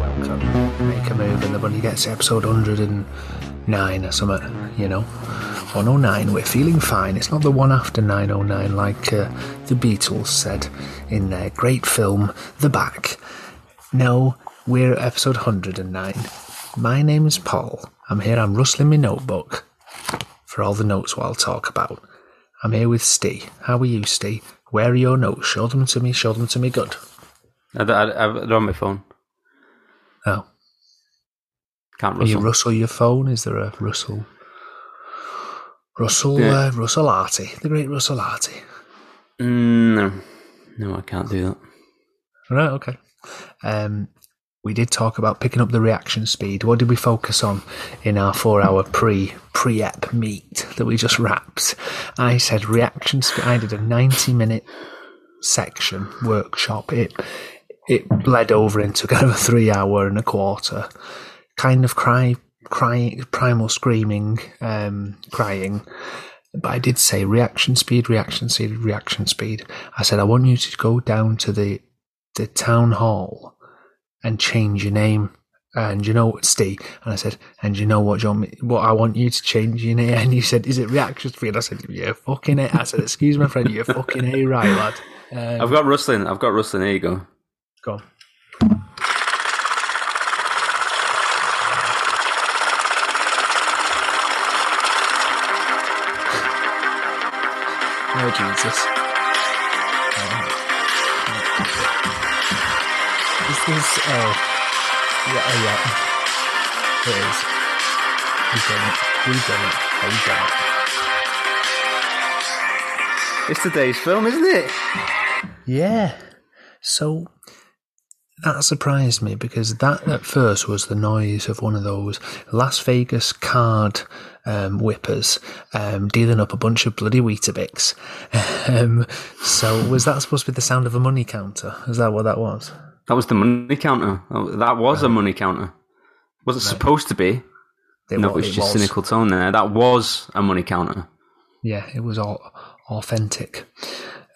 Welcome. Make a move and the bunny gets episode 109 or something, you know. 109, we're feeling fine. It's not the one after 909 like uh, the Beatles said in their great film, Get Back. No, we're at episode 109. My name is Paul. I'm here, I'm rustling my notebook for all the notes what I'll talk about. I'm here with Steve. How are you, Steve? Where are your notes? Show them to me, show them to me good. I, I, I, they're on my phone. Oh. Can't rustle. You rustle your phone? Is there a rustle? Russell yeah. uh, Russell Harty, the great Russell Harty. Mm, no, no, I can't do that. Right, okay. Um, we did talk about picking up the reaction speed. What did we focus on in our four-hour pre pre-ep meet that we just wrapped? I said reaction speed. I did a ninety-minute section workshop. It it bled over into kind of a three-hour and a quarter. Kind of cry crying, primal screaming, um, crying. But I did say reaction speed, reaction speed, reaction speed. I said I want you to go down to the the town hall and change your name. And you know what, Steve? And I said, and you know what, John? What I want you to change your name. And he said, is it reaction And I said, yeah, fucking it. I said, excuse my friend, you're fucking a right, lad. Um, I've got rustling. I've got rustling. There you go. Go on. Oh, Jesus. Is. Oh. Yeah, oh, yeah. It is. We've done it. We've done it. We've done it. It's today's film, isn't it? Yeah. So that surprised me because that at first was the noise of one of those Las Vegas card um, whippers um, dealing up a bunch of bloody Weetabix. Um, so was that supposed to be the sound of a money counter? Is that what that was? That was the money counter. That was a money counter. Was it right. supposed to be? It no, was, it was just was. cynical tone there. That was a money counter. Yeah, it was all authentic.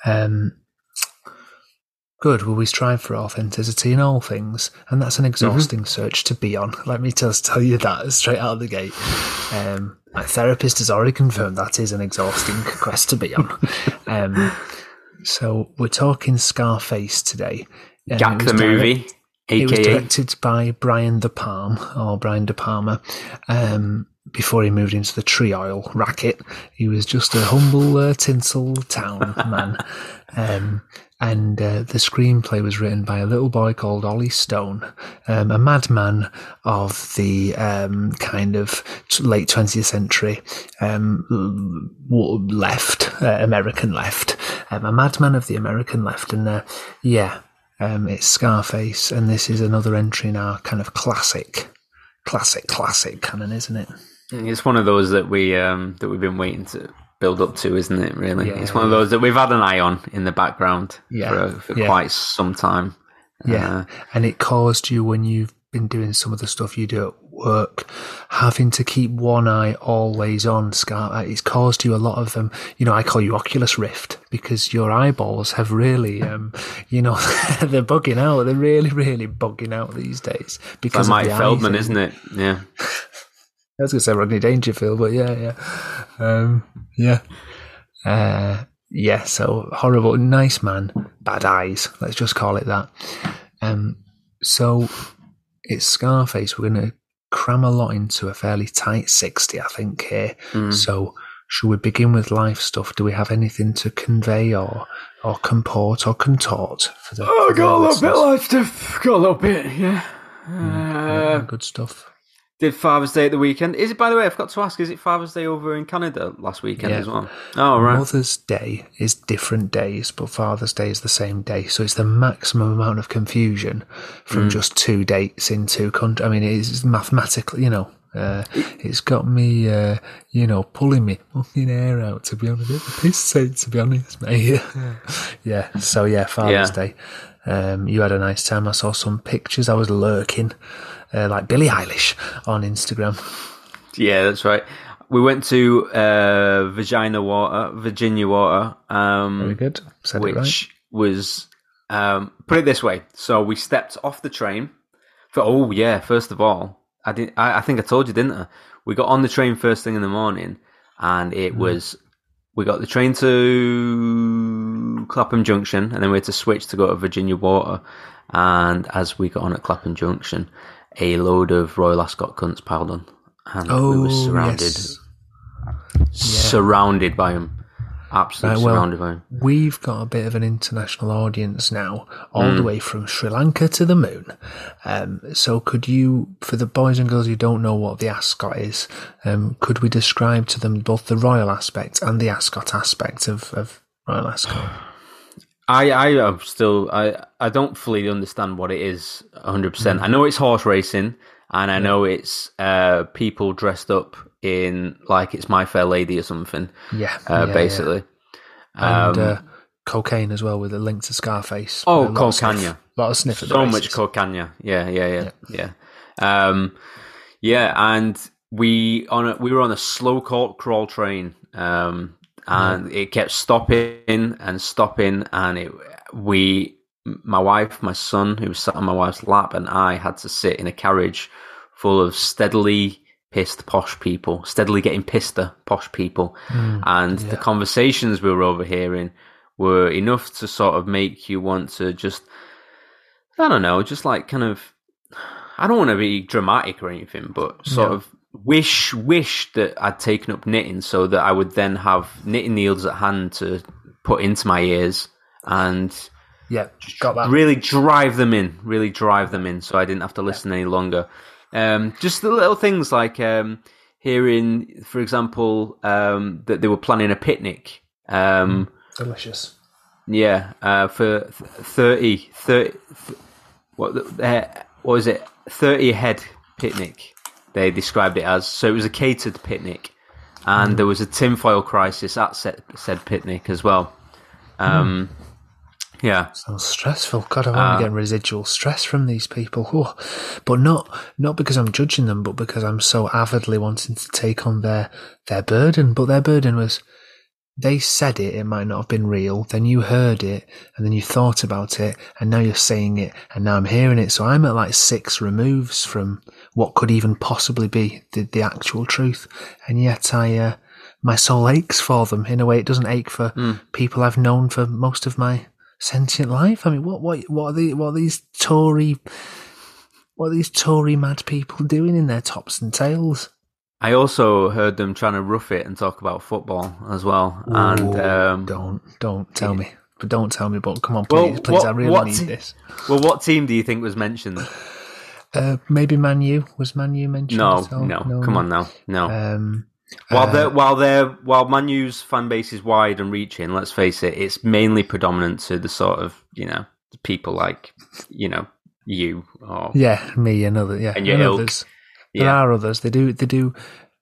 Um, Good. Well, we strive for authenticity in all things, and that's an exhausting mm-hmm. search to be on. Let me just tell you that straight out of the gate. Um, my therapist has already confirmed that is an exhausting quest to be on. Um, so we're talking Scarface today. Jack the movie. Direct. It was directed by Brian De Palma or Brian De Palma. Um, before he moved into the tree oil racket, he was just a humble uh, tinsel town man. Um, and uh, the screenplay was written by a little boy called Ollie Stone, um, a madman of the um, kind of late 20th century um, left, uh, American left, um, a madman of the American left. And uh, yeah, um, it's Scarface, and this is another entry in our kind of classic, classic, classic canon, isn't it? It's one of those that we um, that we've been waiting to build up to, isn't it? Really, yeah, it's one of those that we've had an eye on in the background yeah, for, for yeah. quite some time. Yeah, uh, and it caused you when you've been doing some of the stuff you do at work, having to keep one eye always on. Scar, uh, it's caused you a lot of them. Um, you know, I call you Oculus Rift because your eyeballs have really, um, you know, they're bugging out. They're really, really bugging out these days because like Marty Feldman, isn't it? Yeah. I was going to say Rodney Dangerfield, but yeah, yeah, um, yeah, uh, yeah, so horrible. Nice man, bad eyes. Let's just call it that. Um, so it's Scarface. We're going to cram a lot into a fairly tight 60, I think, here. Mm. So should we begin with life stuff? Do we have anything to convey or or comport or contort for the? Oh, for got a little bit of life stuff. Got a little bit, yeah. Mm, uh, good stuff did Father's Day at the weekend. Is it, by the way, I forgot to ask, is it Father's Day over in Canada last weekend yeah. as well? Oh, right. Mother's Day is different days, but Father's Day is the same day. So it's the maximum amount of confusion from mm. just two dates in two countries. I mean, it's mathematically, you know, uh, it's got me, uh, you know, pulling me fucking hair out, to be honest. Piss sake, to be honest, mate. yeah, so yeah, Father's yeah. Day. Um, you had a nice time. I saw some pictures. I was lurking uh, like Billie Eilish on Instagram. Yeah, that's right. We went to uh, Virginia Water, Virginia Water. Um, Very good. Said which right. was um, put it this way. So we stepped off the train. For oh yeah, first of all, I did. I, I, think I told you, didn't I? We got on the train first thing in the morning, and it mm. was we got the train to Clapham Junction, and then we had to switch to go to Virginia Water. And as we got on at Clapham Junction, a load of Royal Ascot cunts piled on, and oh, we were oh, surrounded, yes. surrounded by them. Absolutely right, well, surrounded by them. We've got a bit of an international audience now, all mm. the way from Sri Lanka to the moon. Um, so, could you, for the boys and girls who don't know what the Ascot is, um, could we describe to them both the royal aspect and the Ascot aspect of, of Royal Ascot? I I am still I I don't fully understand what it is 100. Mm. percent I know it's horse racing, and I know it's uh, people dressed up in like it's My Fair Lady or something. Yeah, uh, yeah basically. Yeah. And um, uh, cocaine as well with a link to Scarface. Oh, cocaine! A lot of sniff. So much cocaine. Yeah, yeah, yeah, yeah, yeah. Um, yeah, and we on a, we were on a slow crawl train. Um, and it kept stopping and stopping, and it we my wife, my son, who was sat on my wife's lap, and I had to sit in a carriage full of steadily pissed posh people, steadily getting pisser posh people, mm, and yeah. the conversations we were overhearing were enough to sort of make you want to just, I don't know, just like kind of, I don't want to be dramatic or anything, but sort of wish wish that I'd taken up knitting so that I would then have knitting needles at hand to put into my ears and yeah, got that. Really drive them in, really drive them in, so I didn't have to listen yeah. any longer. Um, just the little things like um, hearing, for example, um, that they were planning a picnic. Um, mm, delicious. Yeah, uh, for 30, 30 what, uh, what was it? 30 head picnic they described it as. So it was a catered picnic, and mm. there was a tinfoil crisis at said, said picnic as well. Um, mm. Yeah, sounds stressful. God, I'm uh, getting residual stress from these people. Ooh. But not not because I'm judging them, but because I'm so avidly wanting to take on their their burden. But their burden was they said it, it might not have been real. Then you heard it and then you thought about it and now you're saying it and now I'm hearing it. So I'm at like six removes from what could even possibly be the, the actual truth. And yet I, uh, my soul aches for them in a way it doesn't ache for mm. people I've known for most of my sentient life. I mean, what, what, what are the, what are these Tory, what are these Tory mad people doing in their tops and tails? I also heard them trying to rough it and talk about football as well. Ooh, and um, don't don't tell me, but don't tell me. But come on, please, well, please, what, I really need te- this. Well, what team do you think was mentioned? Uh, maybe Manu was Manu mentioned? No, no, no, come on now, no. Um, while uh, they're while they're while Manu's fan base is wide and reaching, let's face it, it's mainly predominant to the sort of you know people like you know you or yeah me and other yeah and your and others. There yeah. are others. They do. They do.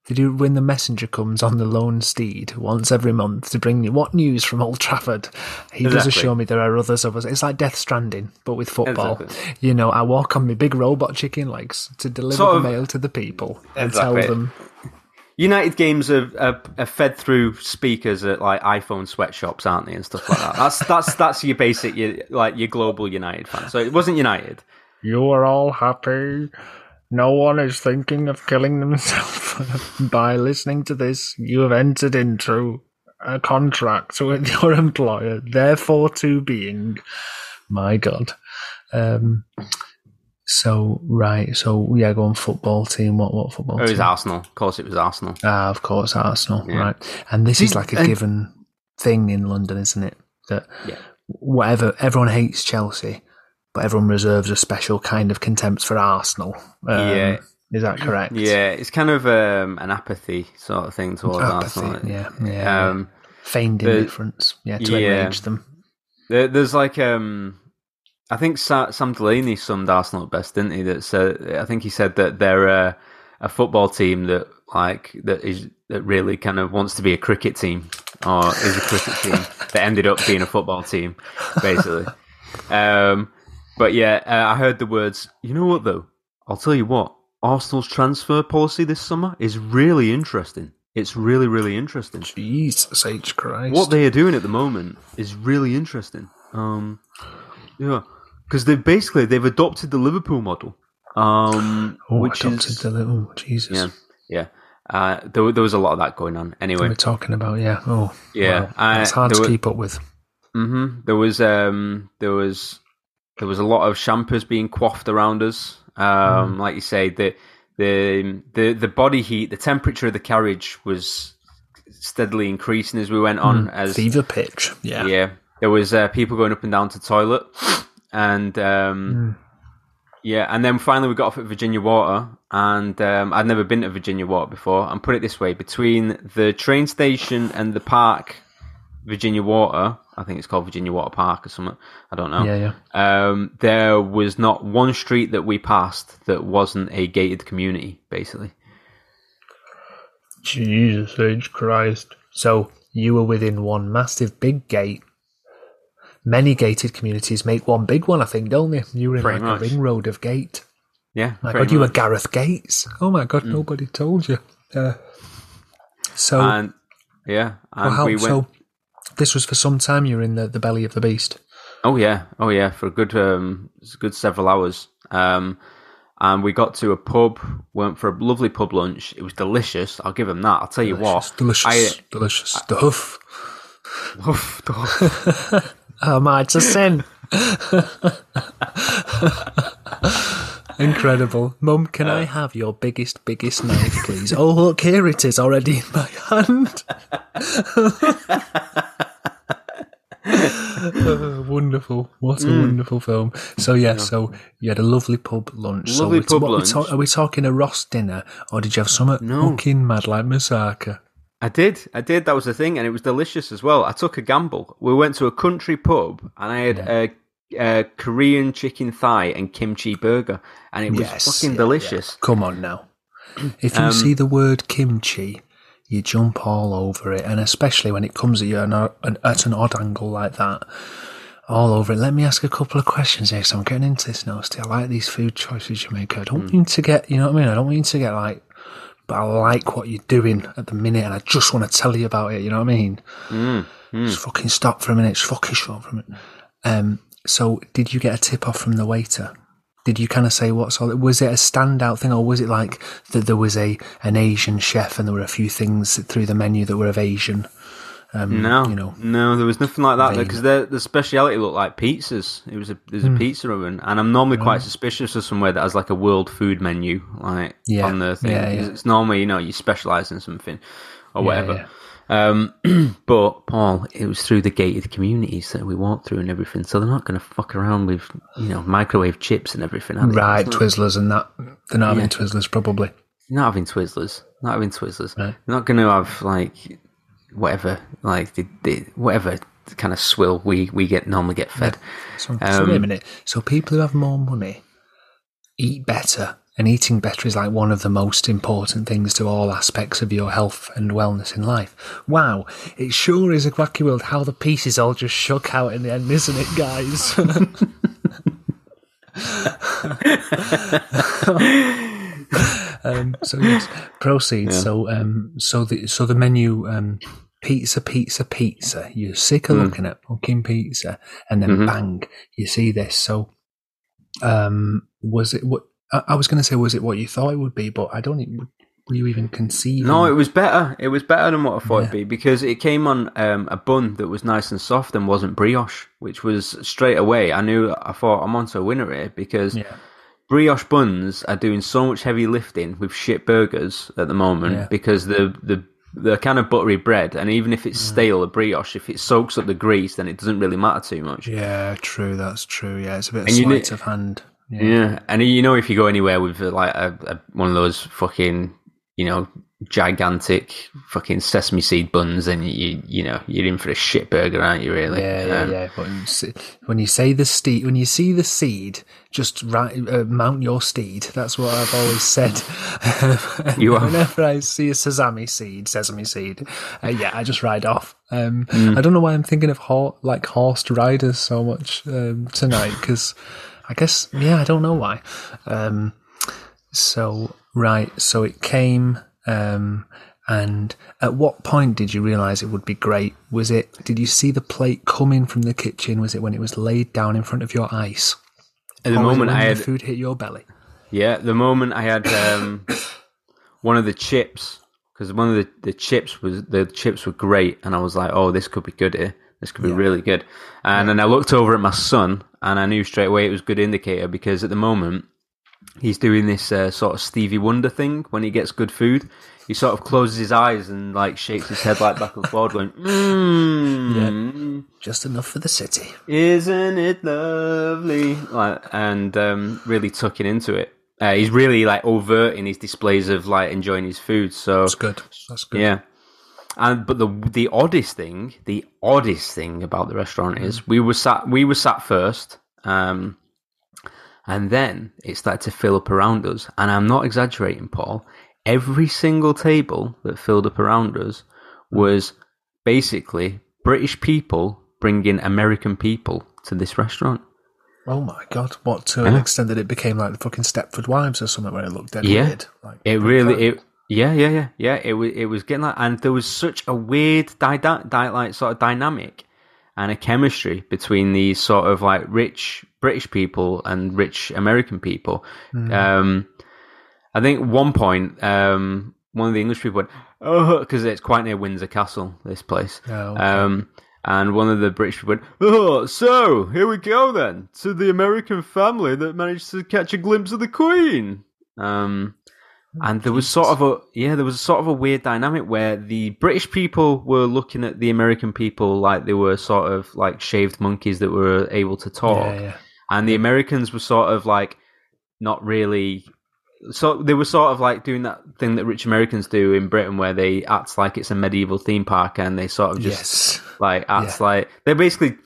They do. When the messenger comes on the lone steed once every month to bring me what news from Old Trafford, he exactly. does assure me there are others of us. It's like Death Stranding, but with football. Exactly. You know, I walk on my big robot chicken legs to deliver sort of, the mail to the people and exactly. tell them. United games are, are, are, fed through speakers at like iPhone sweatshops, aren't they, and stuff like that. That's that's that's your basic, your, like your global United fan. So it wasn't United. You are all happy no one is thinking of killing themselves by listening to this. You have entered into a contract with your employer, therefore to being, my God. Um, so right, so yeah, go on football team. What what football? It was team? Arsenal. Of course, it was Arsenal. Ah, of course, Arsenal. Yeah. Right, and this is like a given thing in London, isn't it? That Yeah. whatever everyone hates Chelsea, but everyone reserves a special kind of contempt for Arsenal. Um, Yeah. is that correct? Yeah, it's kind of um, an apathy sort of thing towards Apathy, Arsenal. yeah, yeah. Um, feigned indifference. Yeah, to yeah. enrage them. There, there's like um, I think Sa- Sam Delaney summed Arsenal best, didn't he? That said, I think he said that they're a, a football team that like that is that really kind of wants to be a cricket team or is a cricket team that ended up being a football team, basically. Um, but yeah, uh, I heard the words. You know what though? I'll tell you what. Arsenal's transfer policy this summer is really interesting. It's really, really interesting Jesus H Christ! what they are doing at the moment is really interesting. Um, yeah, because they've basically they've adopted the Liverpool model, um, oh, which adopted is the little Jesus. yeah, yeah. Uh, there, there was a lot of that going on. Anyway, we're talking about, yeah. Oh, Yeah, wow. It's hard to were- keep up with. hmm there was um, there was there was a lot of champers being quaffed around us. Um, Like you say, the the the the body heat, the temperature of the carriage was steadily increasing as we went on. As Fever pitch, yeah. Yeah, there was uh, people going up and down to the toilet, and um, Hmm. yeah, and then finally we got off at Virginia Water, and um, I'd never been to Virginia Water before. And put it this way: between the train station and the park, Virginia Water, I think it's called Virginia Water Park or something. I don't know. Yeah, yeah. Um, there was not one street that we passed that wasn't a gated community, basically. Jesus H Christ! So you were within one massive big gate. Many gated communities make one big one, I think, don't they? You were in Pretty like much. a ring road of gate. Yeah, My pretty God, you were. Mm. Gareth Gates. Oh my God, nobody told you. Uh, so, and yeah, and well, how, we went. so this was for some time. You were in the, the belly of the beast. Oh yeah, oh yeah, for a good um, a good several hours. Um, and we got to a pub, went for a lovely pub lunch. It was delicious. I'll give them that. I'll tell you what, delicious, I, delicious stuff. Oof, oof. Oh my, it's a sin. Incredible. Mum, can I have your biggest, biggest knife, please? oh, look, here it is already in my hand. Oh, wonderful. What a wonderful film. So, yeah, so you had a lovely pub lunch. Lovely we- pub what we lunch. are we talking a Ross dinner, or did you have something No. fucking mad like Moussaka? I did, I did. That was the thing, and it was delicious as well. I took a gamble. We went to a country pub, and I had a, a Korean chicken thigh and kimchi burger, and it was Yes, fucking yeah, delicious. Come on now. If you Um, see the word kimchi, you jump all over it, and especially when it comes at you an, an, at an odd angle like that, all over it. Let me ask a couple of questions here, so I'm getting into this now. Still, I like these food choices you make. I don't Hmm. want to get, you know what I mean? I don't want you to get like, but I like what you're doing at the minute, and I just want to tell you about it. You know what I mean? Hmm. Just fucking stop for a minute. Just fucking stop for a minute. Um, so, did you get a tip off from the waiter? Did you kind of say what's all? Was it a standout thing, or was it like that there was a an Asian chef and there were a few things through the menu that were of Asian? Um, No, you know, no, there was nothing like that because the the speciality looked like pizzas. It was a there's a pizza oven, and I'm normally quite suspicious of somewhere that has like a world food menu, like Yeah, on the thing. yeah, yeah. It's normally you know you specialize in something or whatever. Um, but Paul, it was through the gated communities that we walked through and everything, so they're not going to fuck around with you know microwave chips and everything. Right? Twizzlers and that. They're not having Yeah. Twizzlers, probably. not having Twizzlers. Not having Twizzlers. Right. They're not going to have like whatever, like the, the whatever kind of swill we we get normally get fed. So, so wait a Um, minute. So people who have more money eat better, and eating better is like one of the most important things to all aspects of your health and wellness in life. Wow, it sure is a wacky world. How the pieces all just shook out in the end, isn't it, guys? um, so yes, proceed. So um, so the so the menu um, pizza, pizza, pizza. You're sick of looking at fucking pizza, and then Mhm. bang, you see this. So um, was it what? I I was going to say, was it what you thought it would be? But I don't. Even, were you even conceiving? No, it was better. It was better than what I thought it'd be because it came on um, a bun that was nice and soft and wasn't brioche, which was straight away. I knew. I thought I'm onto a winner here because Yeah. brioche buns are doing so much heavy lifting with shit burgers at the moment Yeah. because the the the kind of buttery bread, and even if it's Mm. stale, a brioche, if it soaks up the grease, then it doesn't really matter too much. Yeah, true. That's true. Yeah, it's a bit And sleight need- of hand. Yeah. Yeah, and you know if you go anywhere with uh, like a, a, one of those fucking you know gigantic fucking sesame seed buns, then you you know you're in for a shit burger, aren't you? Really? Yeah, yeah, Um, yeah. But when you see, when you say the steed, when you see the seed, just right, uh, mount your steed. That's what I've always said. You are- Whenever I see a sesame seed, sesame seed, uh, yeah, I just ride off. Um, Mm. I don't know why I'm thinking of ho- like horsed riders so much um, tonight because I guess yeah, I don't know why. Um, so right, so it came. Um, and at what point did you realise it would be great? Was it? Did you see the plate coming from the kitchen? Was it when it was laid down in front of your eyes? At the Or moment, I had the food hit your belly. yeah, the moment I had um, one of the chips because one of the, the chips was the chips were great, and I was like, oh, this could be good here. This could be really good. And then I looked over at my son, and I knew straight away it was a good indicator because at the moment he's doing this uh, sort of Stevie Wonder thing when he gets good food. He sort of closes his eyes and like shakes his head like back and forward, going, "Mmm, Just enough for the city. isn't it lovely?" Like, and um, really tucking into it. Uh, he's really like overt in his displays of like enjoying his food. So That's good. That's good. yeah. And but the the oddest thing, the oddest thing about the restaurant is we were sat we were sat first, um, and then it started to fill up around us. And I'm not exaggerating, Paul. Every single table that filled up around us was basically British people bringing American people to this restaurant. Oh my god! What to an extent that it became like the fucking Stepford Wives or something where it looked dead Yeah. Like, It really, it yeah, yeah, yeah, yeah. It was, it was getting like, and there was such a weird, di- di- like sort of dynamic and a chemistry between these sort of like rich British people and rich American people. Um, I think one point, um, one of the English people went, "Oh," because it's quite near Windsor Castle. This place. Oh, okay. Um, and one of the British people went, "Oh, so here we go then to the American family that managed to catch a glimpse of the Queen." Um, and there was sort of a yeah, there was sort of a weird dynamic where the British people were looking at the American people like they were sort of like shaved monkeys that were able to talk, Yeah, yeah. and the Americans were sort of like not really. So they were sort of like doing that thing that rich Americans do in Britain, where they act like it's a medieval theme park, and they sort of just Yes. like act Yeah. like they're basically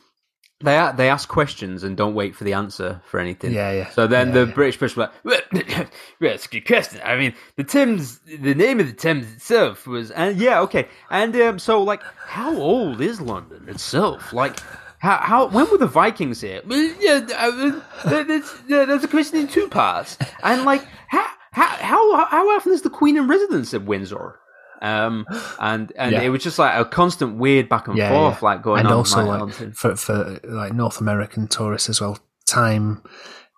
they a- they ask questions and don't wait for the answer for anything. Yeah, yeah. So then Yeah, the yeah. British person were like, well, it's a good question. I mean, the Thames, the name of the Thames itself was, and yeah, okay. And um, so, like, how old is London itself? Like, how, how when were the Vikings here? Yeah, uh, there's, there's a question in two parts. And like, how how how how often is the Queen in residence at Windsor? Um, and and Yeah. it was just like a constant weird back and yeah, forth, like going and on. also like, like for for like North American tourists as well. Time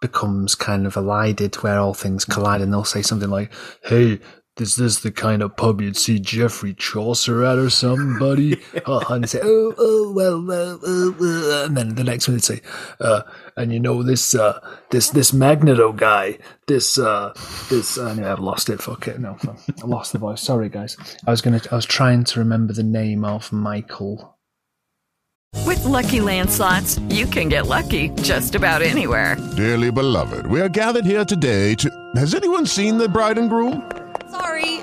becomes kind of elided where all things collide, and they'll say something like, "Hey." Is this the kind of pub you'd see Geoffrey Chaucer at or somebody? oh, and they say, oh, oh, well, well, uh, uh," and then the next one they'd say, uh, and you know this, uh, this, this Magneto guy, this, uh, this. Uh, anyway, I've lost it. Fuck it. No, no, I lost the voice. Sorry, guys. I was gonna, I was trying to remember the name of Michael With Lucky Land slots, you can get lucky just about anywhere. Dearly beloved, we are gathered here today to. Has anyone seen the bride and groom?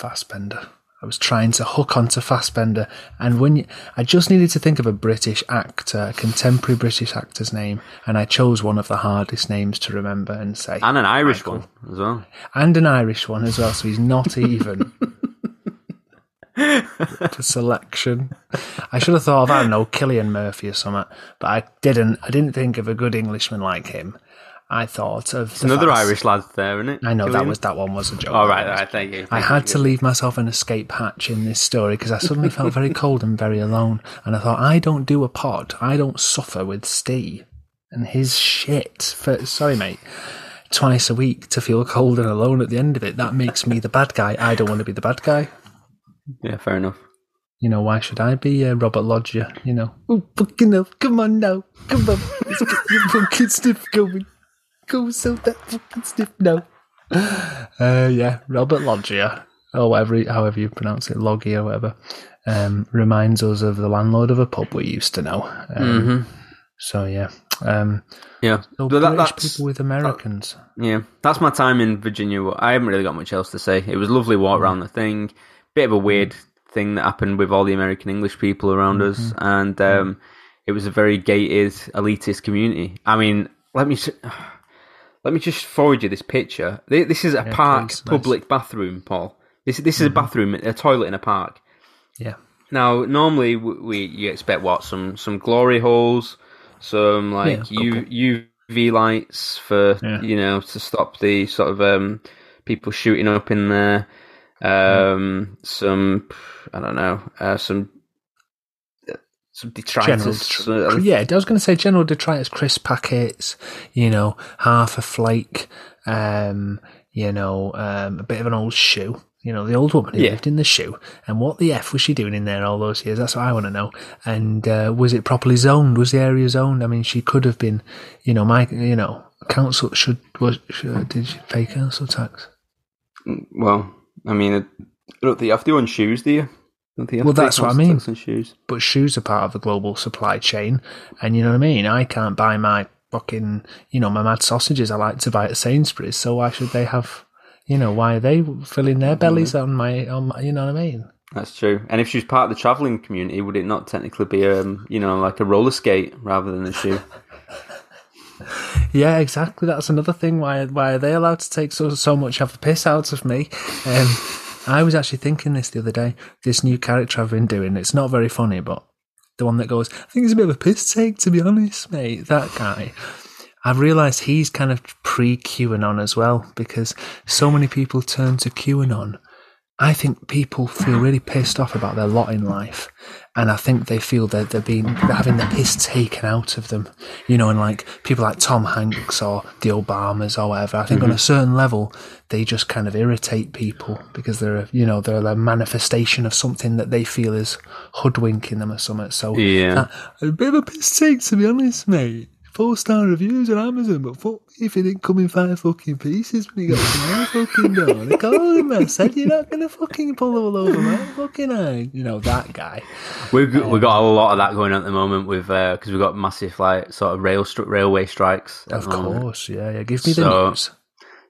Fassbender. I was trying to hook onto Fassbender, and when you, I just needed to think of a British actor, a contemporary British actor's name, and I chose one of the hardest names to remember and say. And an Irish Michael. one as well. And an Irish one as well, so he's not even. for selection. I should have thought of, I don't know, Cillian Murphy or something, but I didn't. I didn't think of a good Englishman like him. I thought of It's the another Irish lad there, isn't it? I know that was that one was a joke. All right, all right, thank you. I had you. to leave myself an escape hatch in this story because I suddenly felt very cold and very alone. And I thought, I don't do a pod. I don't suffer with Steve and his shit. For, sorry, mate. Twice a week to feel cold and alone at the end of it. That makes me the bad guy. I don't want to be the bad guy. Yeah, fair enough. You know, why should I be uh, Robert Lodger? You know, oh, fucking hell. Come on now. Come on. Let's get your fucking going. Go so that fucking stiff now. Uh, yeah, Robert Loggia, or whatever, he- however you pronounce it, Loggy or whatever, um, reminds us of the landlord of a pub we used to know. Um, Mhm. So yeah, um, Yeah, so But that- British that's- people with Americans. Yeah, that's my time in Virginia. I haven't really got much else to say. It was a lovely walk around the thing. Bit of a weird thing that happened with all the American English people around us, Mm-hmm. and um, it was a very gated, elitist community. I mean, let me s- let me just forward you this picture. This is a Yeah, park nice. public bathroom, Paul. This this is Mm-hmm. a bathroom, a toilet in a park. Yeah, Now, normally w- we you expect what some some glory holes, some like Yeah, U, UV lights for Yeah. you know to stop the sort of um, people shooting up in there. Um, some I don't know, uh, some some general. detritus. detr- uh, yeah, I was going to say general detritus, crisp packets. You know, half a flake. Um, you know, um, a bit of an old shoe. You know, the old woman who Yeah. lived in the shoe. And what the F was she doing in there all those years? That's what I want to know. And uh, was it properly zoned? Was the area zoned? I mean, she could have been, you know, my, you know, council should, was, should, did she pay council tax? well, I mean, I don't think you have to on shoes, do you? Don't think you have Well, that's what I mean. shoes. But shoes are part of the global supply chain. And you know what I mean? I can't buy my fucking, you know, my mad sausages I like to buy at Sainsbury's. So why should they have, you know, why are they filling their bellies on my, on my, you know what I mean? That's true. And if she was part of the travelling community, would it not technically be, um, you know, like a roller skate rather than a shoe? Yeah, exactly. That's another thing. Why why are they allowed to take so so much of the piss out of me? Um, I was actually thinking this the other day. This new character I've been doing. It's not very funny, but the one that goes, I think it's a bit of a piss take, to be honest, mate. That guy. I've realised he's kind of pre QAnon as well because so many people turn to QAnon. I think people feel really pissed off about their lot in life, and I think they feel that they're being they're having the piss taken out of them, you know. And like people like Tom Hanks or the Obamas or whatever, I think on a certain level they just kind of irritate people because they're a, you know they're a manifestation of something that they feel is hoodwinking them or something. So Yeah. uh, a bit of a piss take to be honest, mate. Four star reviews on Amazon, but fuck if it didn't come in five fucking pieces when you got to my fucking door. Called him. I said you're not gonna fucking pull all over my fucking eye. You know that guy. We've got, we've got a lot of that going on at the moment with because we've got massive like sort of rail stri- railway strikes. Of the course, yeah, yeah. Give me the So- news.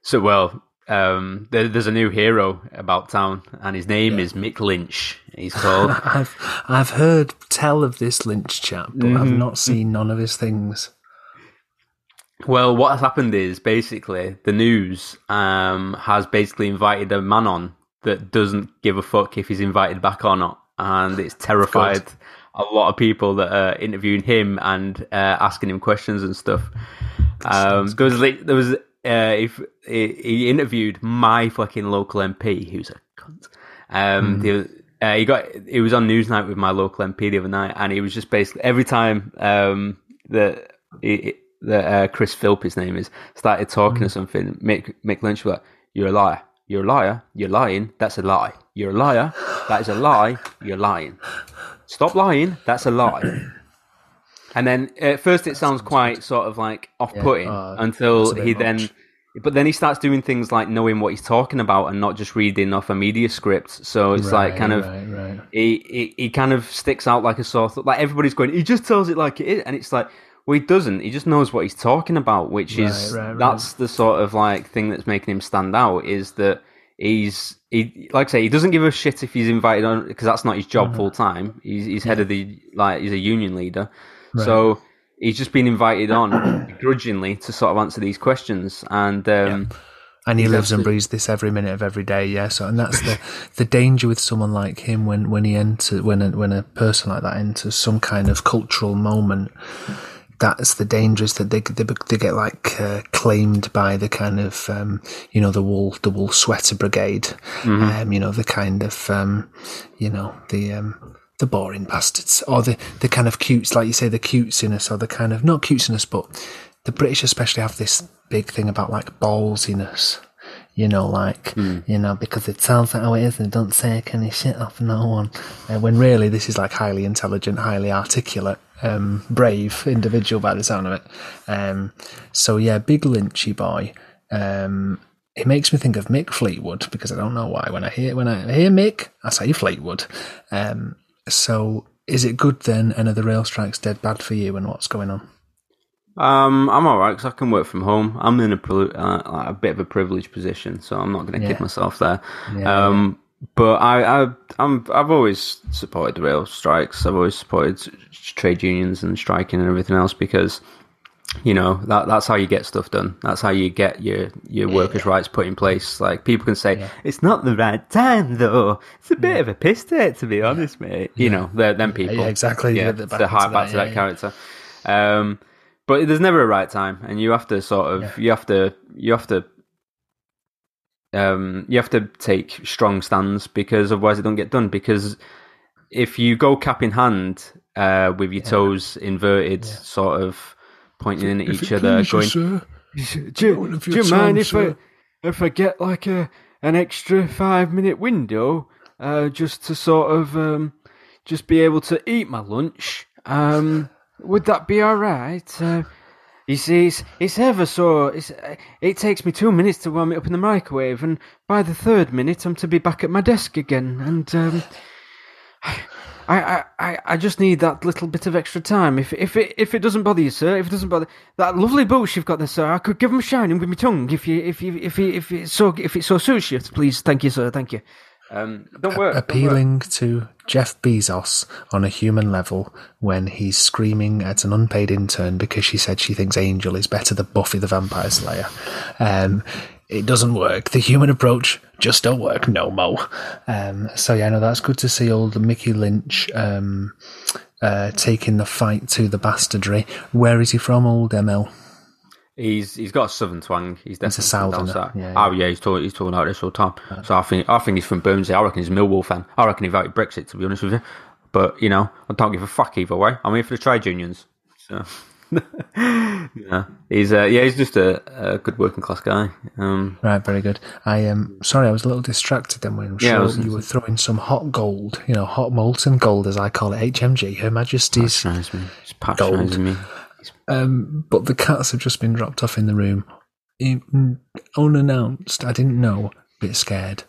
So well, um, there, there's a new hero about town, and his name is Mick Lynch. He's called. I've I've heard tell of this Lynch chap, but I've Mm-hmm. not seen none of his things. Well, what has happened is basically the news um, has basically invited a man on that doesn't give a fuck if he's invited back or not, and it's terrified a lot of people that are interviewing him and uh, asking him questions and stuff. Um, there was like, there was uh, if he, he interviewed my fucking local MP, who's a cunt. Um, the, uh, he got he was on Newsnight with my local MP the other night, and he was just basically every time um, that he- that uh, Chris Philp, his name is, started talking or something, Mick Mick Lynch was like, "You're a liar. You're a liar. You're lying. That's a lie. You're a liar. That is a lie. You're lying. Stop lying. That's a lie." And then at first it sounds quite sort of like off-putting uh, until that's a bit he then but then he starts doing things like knowing what he's talking about and not just reading off a media script. So it's like kind of right, right. he, he he kind of sticks out like a sore thumb. Like everybody's going, he just tells it like it is, and it's like, well, he doesn't. He just knows what he's talking about, which is Right, right, right. that's the sort of like thing that's making him stand out. Is that he's he like I say he doesn't give a shit if he's invited on because that's not his job Mm-hmm. full time. He's he's head of the like he's a union leader, so he's just been invited on begrudgingly to sort of answer these questions and. um and he lives and breathes this every minute of every day. Yeah, so and that's the the danger with someone like him when when he enters when a, when a person like that enters some kind of cultural moment. That's the danger is that they they, they get like uh, claimed by the kind of um, you know the wool the wool sweater brigade, um, you know the kind of um, you know the um, the boring bastards or the the kind of cutes like you say the cutesiness or the kind of not cutesiness but the British especially have this big thing about like ballsiness. You know, like you know, because it tells it how it is and don't say any shit off no one. Uh, when really, this is like highly intelligent, highly articulate, um, brave individual by the sound of it. Um, so yeah, big lynchy boy. Um, it makes me think of Mick Fleetwood because I don't know why. When I hear when I hear Mick, I say Fleetwood. Um, so is it good then? And are the rail strikes dead bad for you? And what's going on? Um, I'm all right because I can work from home. I'm in a uh, a bit of a privileged position, so I'm not going to Yeah. kid myself there. Yeah, um, but I, I, I'm, I've always supported the rail strikes. I've always supported trade unions and striking and everything else because, you know, that that's how you get stuff done. That's how you get your your workers' rights put in place. Like people can say it's not the right time though. It's a bit of a piss take to be honest, mate. You know, they're them people. Yeah, exactly. Yeah, Yeah, the to back hark back that, to yeah, that yeah. character. Um, but there's never a right time, and you have to sort of you have to you have to um, you have to take strong stands because otherwise it don't get done. Because if you go cap in hand uh, with your toes inverted, sort of pointing in at each other, going, do, you- do you mind if I if I get like a an extra five minute window uh, just to sort of um, just be able to eat my lunch? Um, would that be all right? Uh, you see, it's, it's ever so. It's, it takes me two minutes to warm it up in the microwave, and by the third minute, I'm to be back at my desk again. And um, I, I, I, just need that little bit of extra time. If if it if it doesn't bother you, sir, if it doesn't bother that lovely boots you've got there, sir, I could give 'em shining with my tongue. If you if you if you, if it so if it so suits you, please, thank you, sir, thank you. Um, don't work. don't work. appealing to Jeff Bezos on a human level when he's screaming at an unpaid intern because she said she thinks Angel is better than Buffy the Vampire Slayer. Um, it doesn't work. The human approach just don't work no mo. Um, so yeah, no, that's good to see old Mickey Lynch um, uh, taking the fight to the bastardry. Where is he from, old ML? He's he's got a southern twang. He's definitely down southerner, yeah, Oh yeah, he's talking he's talking this all the time. So I think I think he's from Bermondsey. I reckon he's a Millwall fan. I reckon he voted Brexit to be honest with you. But you know, I don't give a fuck either way. I'm here for the trade unions. So yeah, he's uh, yeah, he's just a, a good working class guy. Um, Right, very good. I am sorry, I was a little distracted then when Yeah, sure you were throwing some hot gold, you know, hot molten gold as I call it, HMG, Her Majesty's. just me. Um, but the cats have just been dropped off in the room, in, unannounced. I didn't know. Bit scared.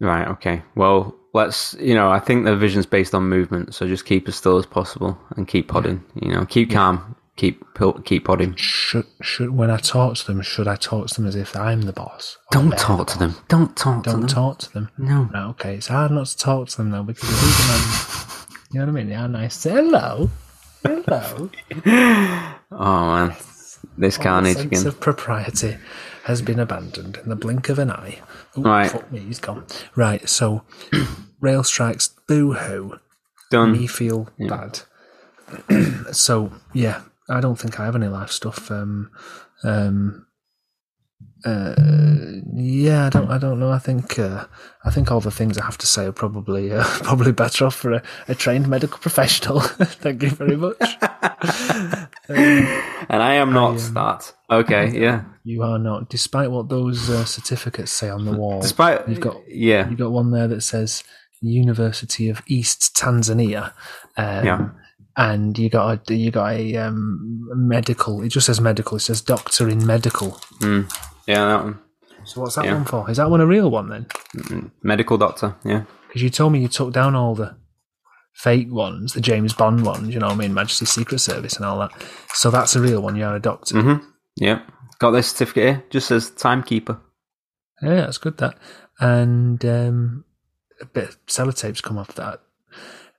Right. Okay. Well, let's. You know, I think the vision's based on movement, so just keep as still as possible and keep podding. You know, keep calm, keep keep podding. Should should when I talk to them, should I talk to them as if I'm the boss? Don't talk to boss? them. Don't talk Don't them. talk to them. No. Right, okay, it's hard not to talk to them though because they're the man. You know what I mean? They are nice. Say hello. Hello. Oh man, this All carnage sense again. of propriety has been abandoned in the blink of an eye. Ooh, Right. Fuck me, he's gone. Right, so rail strikes, boo hoo. Done. Me feel bad. so yeah, I don't think I have any life stuff. Um, um, uh, yeah, I don't. I don't know. I think. Uh, I think all the things I have to say are probably uh, probably better off for a, a trained medical professional. Thank you very much. And I am not that. Okay. Yeah. You are not, despite what those uh, certificates say on the wall. Despite you've got yeah. you've got one there that says University of East Tanzania. Um, Yeah. And you got a you got a um, medical. It just says medical. It says doctor in medical. Mm. Yeah, that one. So what's that Yeah. one for? Is that one a real one then? Medical doctor. Yeah. Because you told me you took down all the fake ones, the James Bond ones, you know what I mean, Majesty's Secret Service and all that. So that's a real one. You're a doctor. Mm-hmm. Yeah. Got this certificate here. Just says timekeeper. Yeah, that's good. That and um, a bit of sellotapes come off that.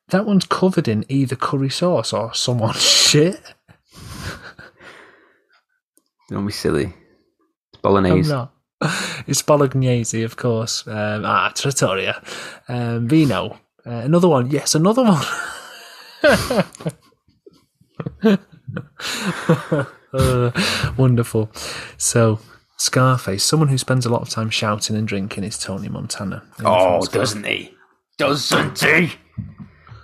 That one's covered in either curry sauce or someone's shit. Don't be silly. Bolognese. It's bolognese, of course. Um, ah, trattoria. Um, vino. Uh, another one. Yes, another one. Uh, wonderful. So, Scarface, someone who spends a lot of time shouting and drinking, is Tony Montana. Oh, doesn't he? Doesn't he?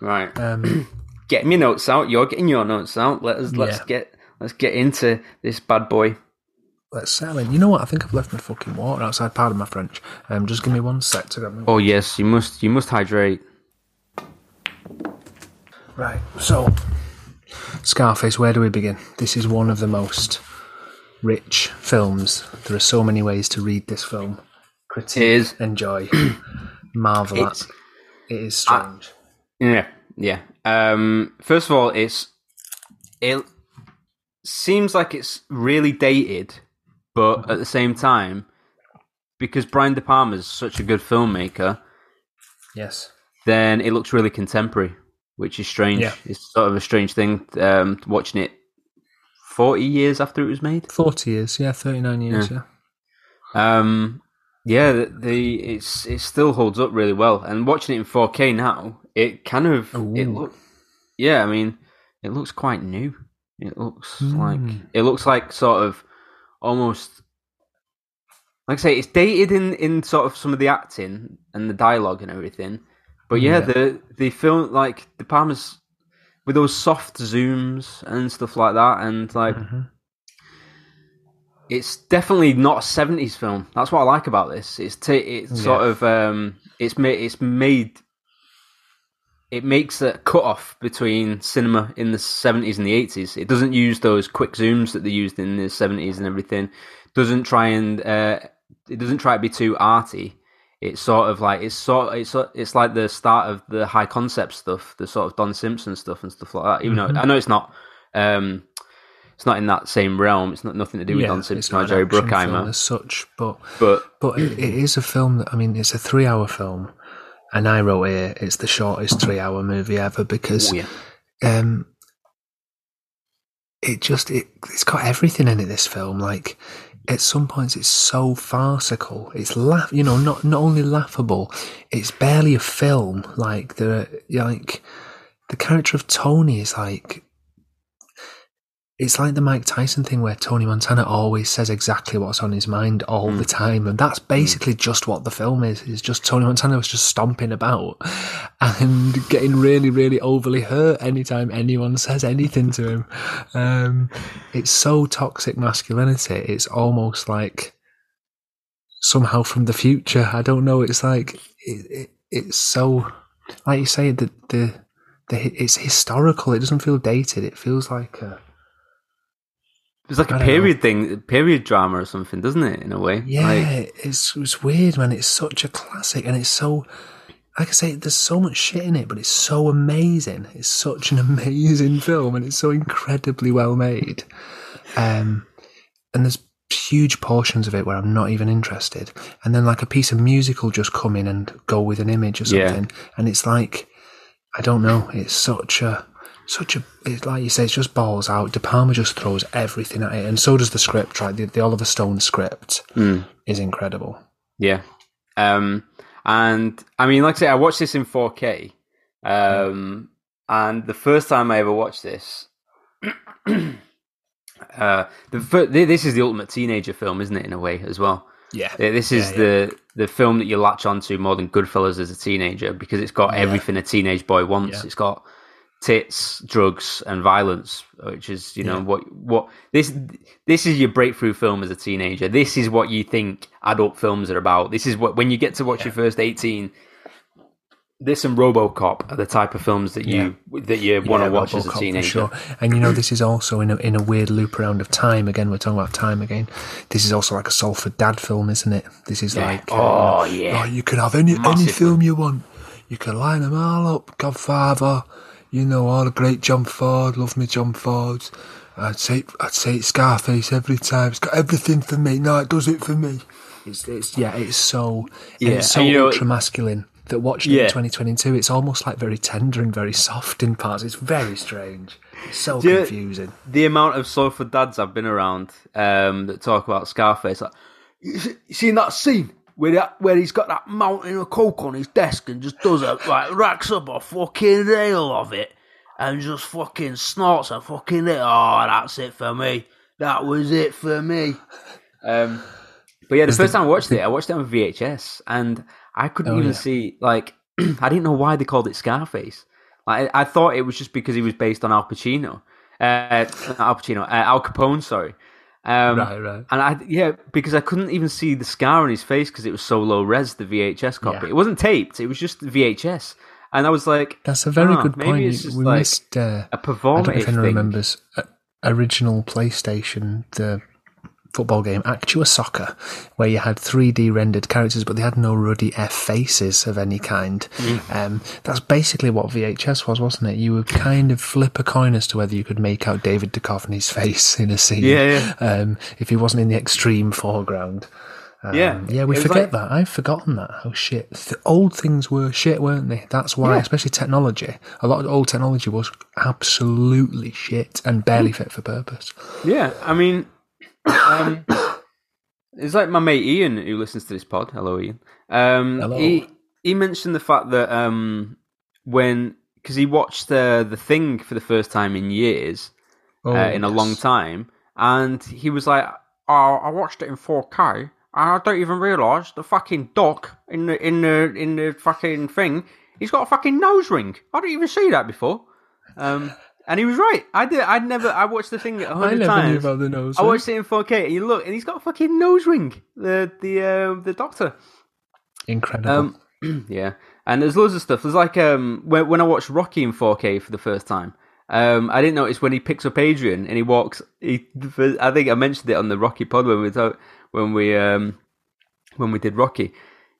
Right. Um, Getting your notes out. You're getting your notes out. Let us. Let's Yeah. get. Let's get into this bad boy. Let's sell in. You know what? I think I've left my fucking water outside. Pardon my French. Um, just give me one sec to grab my. Oh yes, you must. You must hydrate. Right. So, Scarface. Where do we begin? This is one of the most rich films. There are so many ways to read this film. Critique, is. enjoy, marvel at. It is strange. Yeah, yeah. Um, first of all, it's it seems like it's really dated, but at the same time, because Brian De Palma is such a good filmmaker, yes. then it looks really contemporary, which is strange. Yeah. It's sort of a strange thing um, watching it forty years after it was made. Forty years. Yeah. Thirty-nine years. Yeah. Um, yeah, the, the it's it still holds up really well, and watching it in 4K now, it kind of it Ooh. look, yeah, I mean, it looks quite new. It looks Hmm. like it looks like sort of almost like I say, it's dated in in sort of some of the acting and the dialogue and everything, but yeah, Yeah. the the film like De Palma's with those soft zooms and stuff like that, and like Mhm. it's definitely not a seventies film. That's what I like about this. It's t- it's sort of um, it's made it's made it makes a cut off between cinema in the seventies and the eighties. It doesn't use those quick zooms that they used in the seventies and everything. Doesn't try and uh, it doesn't try to be too arty. It's sort of like it's sort it's it's like the start of the high concept stuff, the sort of Don Simpson stuff and stuff like that. Even though I know it's not. Um, it's not in that same realm. It's not nothing to do with Yeah, Don Simpson or not Jerry Bruckheimer. as such, but But But it, it is a film that I mean, it's a three-hour film, and I wrote here it's the shortest three-hour movie ever because Oh, yeah. um, it just it it's got everything in it. This film, like at some points, it's so farcical. It's laugh, you know, not not only laughable, it's barely a film. Like the like the character of Tony is like. It's like the Mike Tyson thing where Tony Montana always says exactly what's on his mind all the time. And that's basically just what the film is. It's just Tony Montana was just stomping about and getting really, really overly hurt anytime anyone says anything to him. Um, it's so toxic masculinity. It's almost like somehow from the future. I don't know. It's like, it, it, it's so, like you say, the, the, the, it's historical. It doesn't feel dated. It feels like a, it's like I a don't know. period thing, period drama or something, doesn't it? In a way, Yeah, Like, it's it's weird, man. It's such a classic, and it's so, like I say, there's so much shit in it, but it's so amazing. It's such an amazing film, and it's so incredibly well made. Um, and there's huge portions of it where I'm not even interested, and then like a piece of music will just come in and go with an image or Yeah. something, and it's like, I don't know. It's such a such a it's like you say, it's just balls out. De Palma just throws everything at it, and so does the script. Right, the, the Oliver Stone script Mm. is incredible. yeah. Um, and I mean, like I say, I watched this in 4K. Um, and the first time I ever watched this, uh, the this is the ultimate teenager film, isn't it? In a way, as well. Yeah, This is Yeah, the the film that you latch onto more than Goodfellas as a teenager because it's got Yeah. everything a teenage boy wants. Yeah. It's got tits, drugs, and violence, which is you know Yeah. what what this this is your breakthrough film as a teenager. This is what you think adult films are about. This is what when you get to watch your first eighteen. this and RoboCop are the type of films that you that you want to Yeah, watch as a RoboCop teenager. sure. And you know, this is also in a in a weird loop around of time. Again, we're talking about time again. This is also like a Salford Dad film, isn't it? This is Yeah. like Oh, uh, yeah. like, you can have any any Massively. film you want. You can line them all up. Godfather, you know all the great John Ford. Love me John Fords. I'd say I'd say it's Scarface every time. It's got everything for me. No, it does it for me. It's, it's yeah, it's so Yeah, it's so you know- ultra masculine that watching it in 2022, it's almost like very tender and very soft in parts. It's very strange. It's so Do you- confusing. The amount of Salford dads I've been around um, that talk about Scarface, like you you seen that scene where that, where he's got that mountain of coke on his desk and just does it like racks up a fucking rail of it and just fucking snorts a fucking it. Oh, that's it for me. That was it for me. Um, but yeah, the first time I watched it, I watched it on VHS, and I couldn't Oh, even yeah. see like I didn't know why they called it Scarface. Like, I, I thought it was just because he was based on Al Pacino, uh, Al Pacino, uh, Al Capone. Sorry. Um, Right, right. And I yeah, because I couldn't even see the scar on his face because it was so low res. The VHS copy, Yeah. it wasn't taped; it was just VHS. And I was like, That's a very "Ah, good point. We like missed. Uh, a I don't know if anyone remembers uh, original PlayStation, the football game Actua Soccer, where you had 3D rendered characters, but they had no ruddy F faces of any kind. Mm. Um, that's basically what VHS was, wasn't it? You would kind of flip a coin as to whether you could make out David Duchovny's face in a scene. Yeah, Um, if he wasn't in the extreme foreground. Um, Yeah, yeah, we forget like- that. I've forgotten that. Oh shit. The old things were shit, weren't they? That's why, Yeah. especially technology. A lot of old technology was absolutely shit and barely fit for purpose. Yeah, I mean, um, it's like my mate Ian who listens to this pod. Hello, Ian. Um, Hello. He he mentioned the fact that um, when because he watched the the thing for the first time in years, Oh, uh, in a long time, and he was like, "Oh, I watched it in 4K." And I don't even realise the fucking doc in the in the in the fucking thing. He's got a fucking nose ring. I didn't even see that before. Um, and he was right. I did. I'd never. I watched the thing a hundred never times. knew about the nose. I ring. watched it in 4K, and you look, and he's got a fucking nose ring. The the uh, the doctor. Incredible. Um, yeah, and there's loads of stuff. There's like um when when I watched Rocky in 4K for the first time. Um, I didn't notice when he picks up Adrian and he walks. He, I think I mentioned it on the Rocky pod when we talk, when we um when we did Rocky.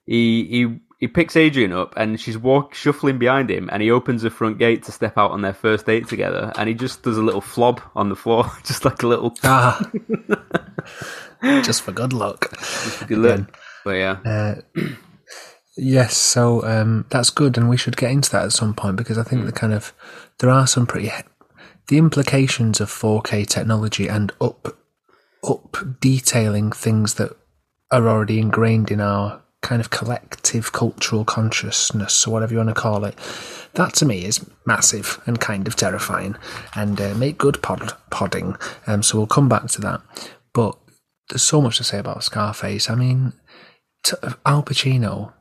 He he he picks Adrian up and she's walk shuffling behind him and he opens the front gate to step out on their first date together and he just does a little flob on the floor, just like a little ah, just for good luck. good look. But yeah, Uh, yes, so um, that's good, and we should get into that at some point because I think Hmm. the kind of there are some pretty the implications of 4K technology and up up detailing things that are already ingrained in our kind of collective cultural consciousness or whatever you want to call it. That to me is massive and kind of terrifying and uh, make good pod, podding. Um, so we'll come back to that. But there's so much to say about Scarface. I mean, t- Al Pacino.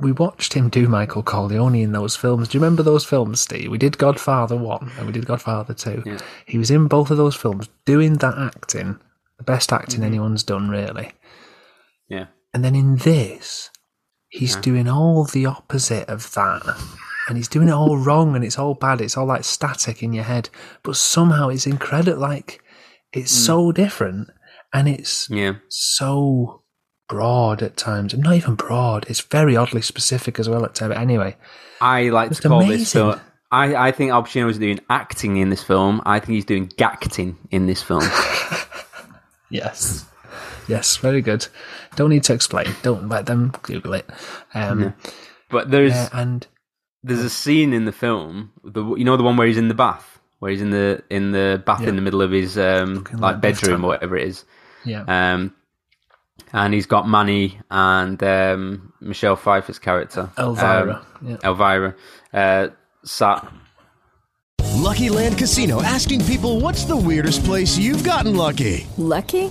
We watched him do Michael Corleone in those films. Do you remember those films, Steve? We did Godfather 1 and we did Godfather 2. Yeah. He was in both of those films doing that acting, the best acting Mm-hmm. anyone's done, really. yeah. And then in this, he's doing all the opposite of that. And he's doing it all wrong and it's all bad. It's all like static in your head. But somehow it's incredible. Like, it's hmm. so different and it's Yeah. so broad at times. Not even broad. It's very oddly specific as well at times. Anyway, I like to call this film. I, I think Al Pacino is doing acting in this film. I think he's doing gacting in this film. yes. Yes, very good. Don't need to explain. Don't let them Google it. Um, But there's yeah, and there's a scene in the film, the you know the one where he's in the bath, where he's in the in the bath Yeah. in the middle of his um, like like bedroom or whatever it is. yeah. Um, and he's got Manny and um, Michelle Pfeiffer's character Elvira. um, yeah. Elvira uh, sat Lucky Land Casino asking people what's the weirdest place you've gotten lucky? Lucky?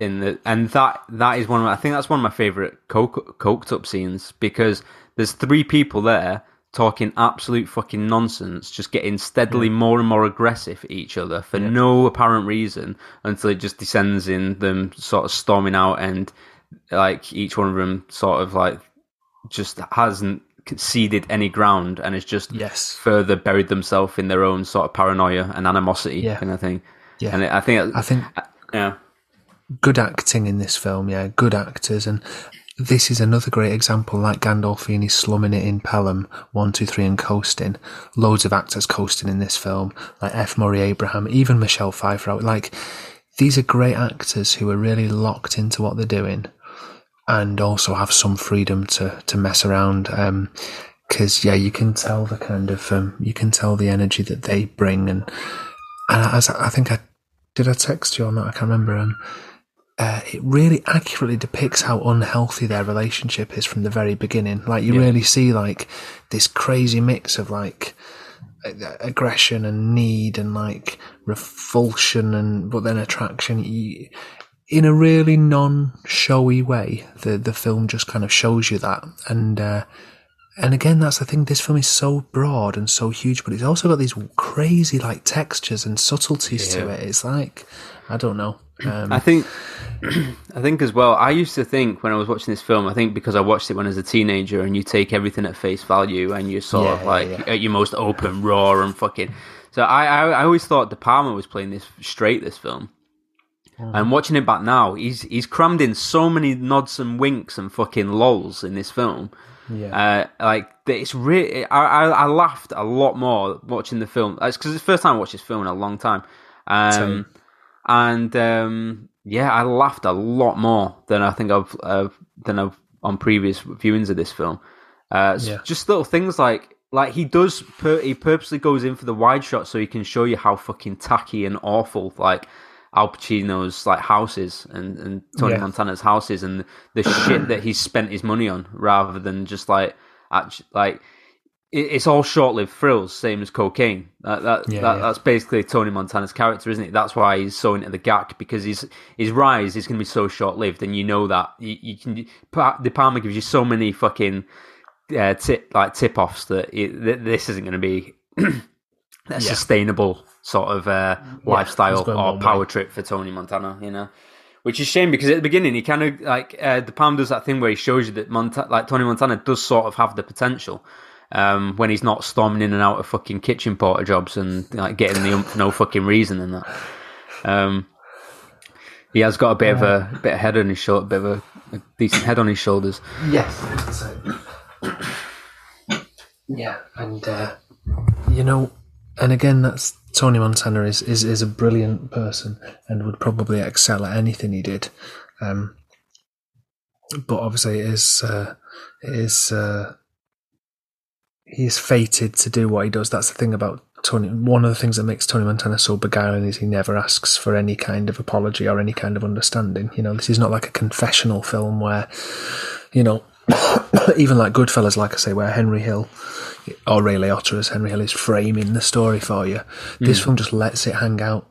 In the and that that is one of my, I think that's one of my favorite coke, coked up scenes because there's three people there talking absolute fucking nonsense, just getting steadily more and more aggressive at each other for no apparent reason until it just descends in them sort of storming out and like each one of them sort of like just hasn't conceded any ground and has just Yes. further buried themselves in their own sort of paranoia and animosity Yeah. kind of thing. Yeah. And I think I think yeah. Good acting in this film, yeah, good actors, and this is another great example. Like Gandolfini slumming it in Pelham, one, two, three, and coasting. Loads of actors coasting in this film, like F. Murray Abraham, even Michelle Pfeiffer. Like these are great actors who are really locked into what they're doing, and also have some freedom to to mess around. Um, because yeah, you can tell the kind of um, you can tell the energy that they bring, and and as I think I did I text you on that? I can't remember. Um, uh, it really accurately depicts how unhealthy their relationship is from the very beginning. Like you Yeah. really see like this crazy mix of like aggression and need and like revulsion and but then attraction. You, in a really non-showy way, the the film just kind of shows you that, and uh, and again, that's the thing. This film is so broad and so huge, but it's also got these crazy like textures and subtleties to it. It's like I don't know. Um, I think, I think as well. I used to think when I was watching this film, I think because I watched it when I was a teenager, and you take everything at face value, and you're sort Yeah, of like yeah. at your most open, raw, and fucking. So I, I, I always thought De Palma was playing this straight. This film, Mm. and watching it back now, he's he's crammed in so many nods and winks and fucking lols in this film. Yeah. Uh, like it's really, I, I I laughed a lot more watching the film. It's because it's the first time I watched this film in a long time. Um. And um, yeah, I laughed a lot more than I think I've uh, than I've on previous viewings of this film. Uh, Yeah. Just little things like like he does. Pur- he purposely goes in for the wide shot so he can show you how fucking tacky and awful like Al Pacino's like houses and and Tony Yeah. Montana's houses and the shit that he's spent his money on rather than just like act- like it's all short-lived thrills, same as cocaine. That, that, Yeah, that yeah. that's basically Tony Montana's character, isn't it? That's why he's so into the gack because his his rise is going to be so short-lived, and you know that you, you can. De Palma gives you so many fucking uh, tip like tip-offs that, it, that this isn't going to be a sustainable sort of uh, lifestyle or power way. trip for Tony Montana. You know. Which is shame because at the beginning he kind of like uh, De Palma does that thing where he shows you that Monta- like Tony Montana does sort of have the potential um, when he's not storming in and out of fucking kitchen porter jobs and like getting the ump for no fucking reason and that. Um, he has got a bit of a, bit of head on his shoulder, bit of a, a decent head on his shoulders. Yes. Yeah, and uh, you know, and again, that's Tony Montana is, is is a brilliant person and would probably excel at anything he did. Um, but obviously, it is uh, it is uh, he is fated to do what he does. That's the thing about Tony. One of the things that makes Tony Montana so beguiling is he never asks for any kind of apology or any kind of understanding. You know, this is not like a confessional film where, you know, even like Goodfellas, like I say, where Henry Hill or Ray Liotta as Henry Hill is framing the story for you. This Mm. film just lets it hang out.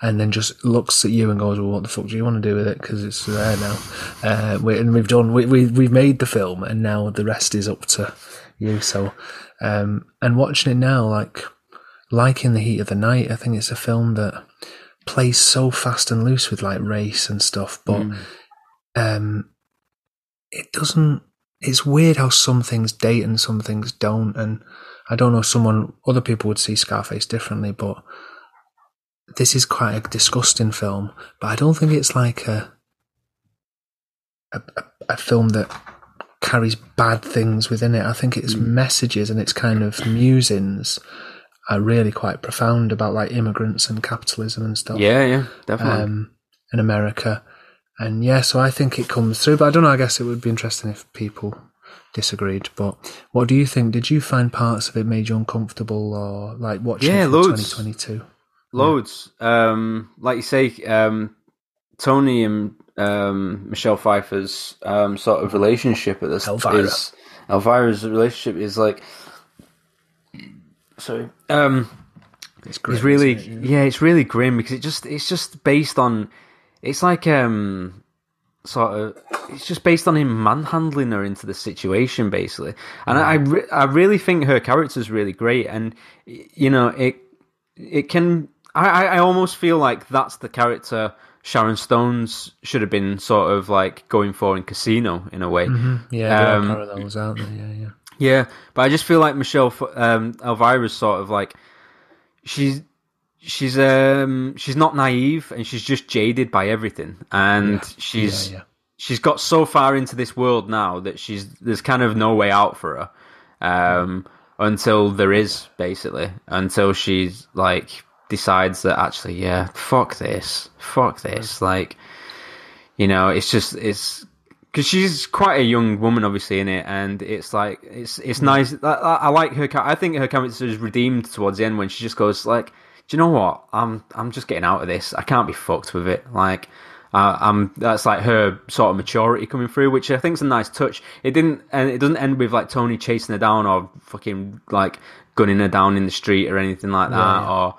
And then just looks at you and goes, "Well, what the fuck do you want to do with it? Because it's there now, uh, we, and we've done, we, we we've made the film, and now the rest is up to you." So, um, and watching it now, like like in the heat of the night, I think it's a film that plays so fast and loose with like race and stuff, but Mm. um, it doesn't. It's weird how some things date and some things don't, and I don't know. Someone, other people would see Scarface differently, but this is quite a disgusting film. But I don't think it's like a a, a, a film that carries bad things within it. I think its messages and its kind of musings are really quite profound about like immigrants and capitalism and stuff. Yeah, yeah, definitely. Um, in America, and yeah, so I think it comes through. But I don't know. I guess it would be interesting if people disagreed. But what do you think? Did you find parts of it made you uncomfortable, or like watching Yeah, loads. 2022? Loads. Um, like you say, um, Tony and um, Michelle Pfeiffer's um, sort of relationship at this Elvira. is Elvira's relationship is like, sorry, um, it's, it's really yeah, it's really grim because it just it's just based on, it's like um, sort of it's just based on him manhandling her into the situation basically, and I I, re- I really think her character's really great, and you know it it can I I almost feel like that's the character. Sharon Stones should have been sort of like going for in Casino in a way. Mhm. Yeah, Um, parallels out there. Yeah, yeah. yeah, but I just feel like Michelle um, Elvira's sort of like she's she's um she's not naive and she's just jaded by everything, and Yeah. she's Yeah, yeah. she's got so far into this world now that she's there's kind of no way out for her um, until there is basically until she's like decides that actually yeah fuck this fuck this like you know it's just it's because she's quite a young woman, obviously, in it, and it's like it's it's nice. I, I like her. I think her character is redeemed towards the end when she just goes like, "Do you know what? I'm I'm just getting out of this. I can't be fucked with it." Like, uh, I'm that's like her sort of maturity coming through, which I think is a nice touch. It didn't, and it doesn't end with like Tony chasing her down or fucking like gunning her down in the street or anything like that, Yeah, yeah. or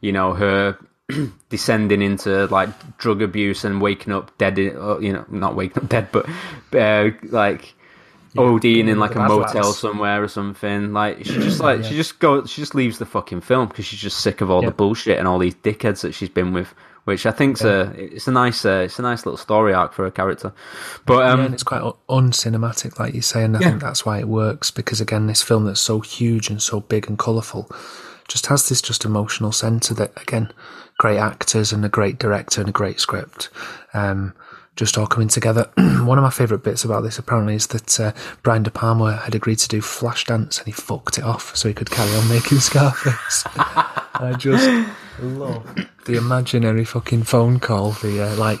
you know her descending into like drug abuse and waking up dead in, uh, you know not waking up dead but uh, like ODing in like a motel somewhere or something. Like she just like she just goes she just leaves the fucking film because she's just sick of all the bullshit and all these dickheads that she's been with which I think's a it's a nice uh, it's a nice little story arc for a character. But um yeah, it's quite uncinematic, like you say, and I Yeah. think that's why it works because again, this film that's so huge and so big and colourful just has this just emotional centre that again, great actors and a great director and a great script. Um, just all coming together. One of my favourite bits about this apparently is that uh, Brian De Palma had agreed to do Flashdance and he fucked it off so he could carry on making Scarface. I just love the imaginary fucking phone call. The uh, like,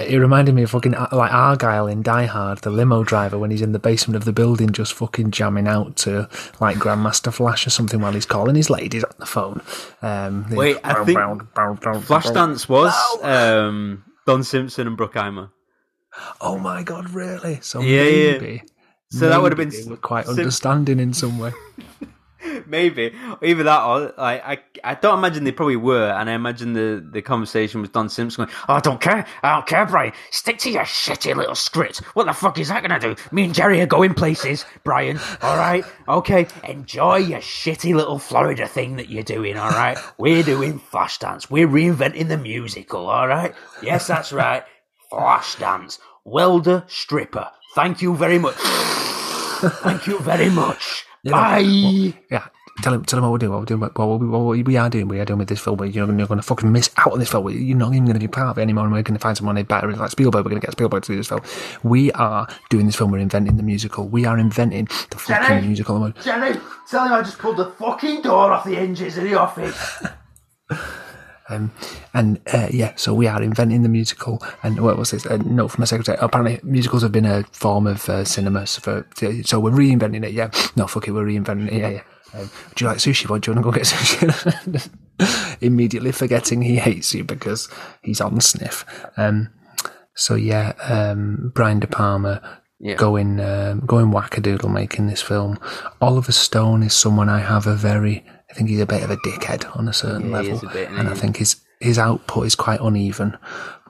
it reminded me of fucking uh, like Argyle in Die Hard, the limo driver when he's in the basement of the building, just fucking jamming out to like Grandmaster Flash or something while he's calling his ladies on the phone. Um, the- wait I think Flashdance was um, Don Simpson and Bruckheimer Oh my god, really? So Yeah, yeah. maybe, So that would have been quite Sim- understanding in some way. Maybe either that or like I I don't imagine they probably were, and I imagine the the conversation was Don Simpson going, "Oh, I don't care, I don't care, Brian. Stick to your shitty little script. What the fuck is that gonna do? Me and Jerry are going places, Brian. All right, okay. Enjoy your shitty little Florida thing that you're doing. All right, we're doing Flashdance. We're reinventing the musical. All right, yes, that's right. Flashdance. Welder stripper. Thank you very much. Thank you very much. You know, Bye. what- yeah. Tell him, tell him what we're doing. What we're doing. What, what we are doing. We are doing with this film. You're, you're going to fucking miss out on this film. You're not even going to be part of it anymore. And we're going to find someone better, like Spielberg. We're going to get Spielberg to do this film. We are doing this film. We're inventing the musical. We are inventing the fucking Jenny! musical. Jenny, tell him I just pulled the fucking door off the hinges in the office. Um, and uh, yeah, so we are inventing the musical. And what was this? A note from my secretary. Apparently, musicals have been a form of uh, cinema. So, for, so we're reinventing it. Yeah, no, fuck it, we're reinventing it. Yeah, yeah. Um, do you like sushi? Boy? Do you want to go get sushi? Immediately forgetting he hates you because he's on sniff. Um, so yeah, um, Brian De Palma Yeah. going um, going wackadoodle making this film. Oliver Stone is someone I have a very. I think he's a bit of a dickhead on a certain Yeah, level, a bit, and I think his his output is quite uneven.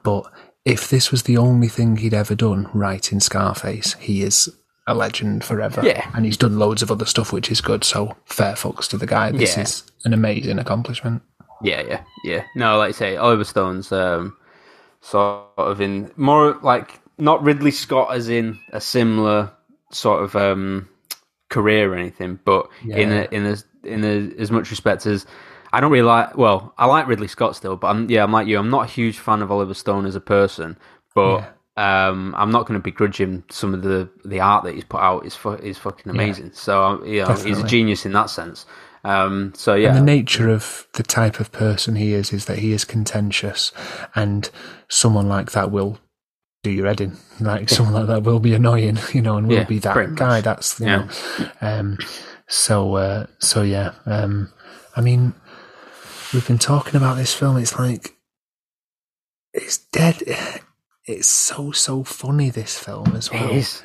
But if this was the only thing he'd ever done right in Scarface, he is a legend forever. Yeah. and he's done loads of other stuff which is good. So fair fucks to the guy. This Yeah. is an amazing accomplishment. Yeah, yeah, yeah. No, like I say, Oliver Stone's um, sort of in more like not Ridley Scott as in a similar sort of um, career or anything, but in a, in a, in a, as much respect as I don't really like. Well, I like Ridley Scott still, but I'm yeah, I'm like you. I'm not a huge fan of Oliver Stone as a person, but. Um, I'm not going to begrudge him some of the, the art that he's put out is fu- is fucking amazing. So um, you know, he's a genius in that sense. Um, so yeah, And the nature of the type of person he is is that he is contentious, and someone like that will do your head in. Like someone like that will be annoying, you know, and will Yeah, be that pretty much. guy. That's you Yeah. know. Um, so uh, so yeah. Um, I mean, we've been talking about this film. It's like it's dead. It's so so funny. This film as well. It is.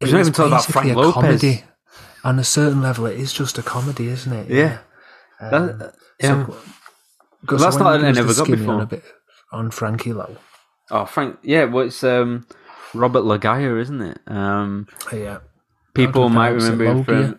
We're not even talking about Frank a Lopez. comedy. On a certain level, it is just a comedy, isn't it? Yeah. Um, That- yeah. Well, so that's when not you I never got before. On, a bit, on Frankie Lowe. Oh, Frank. Yeah, well, it's um, Robert Lagaya, isn't it? Um, yeah. People How do you might remember him from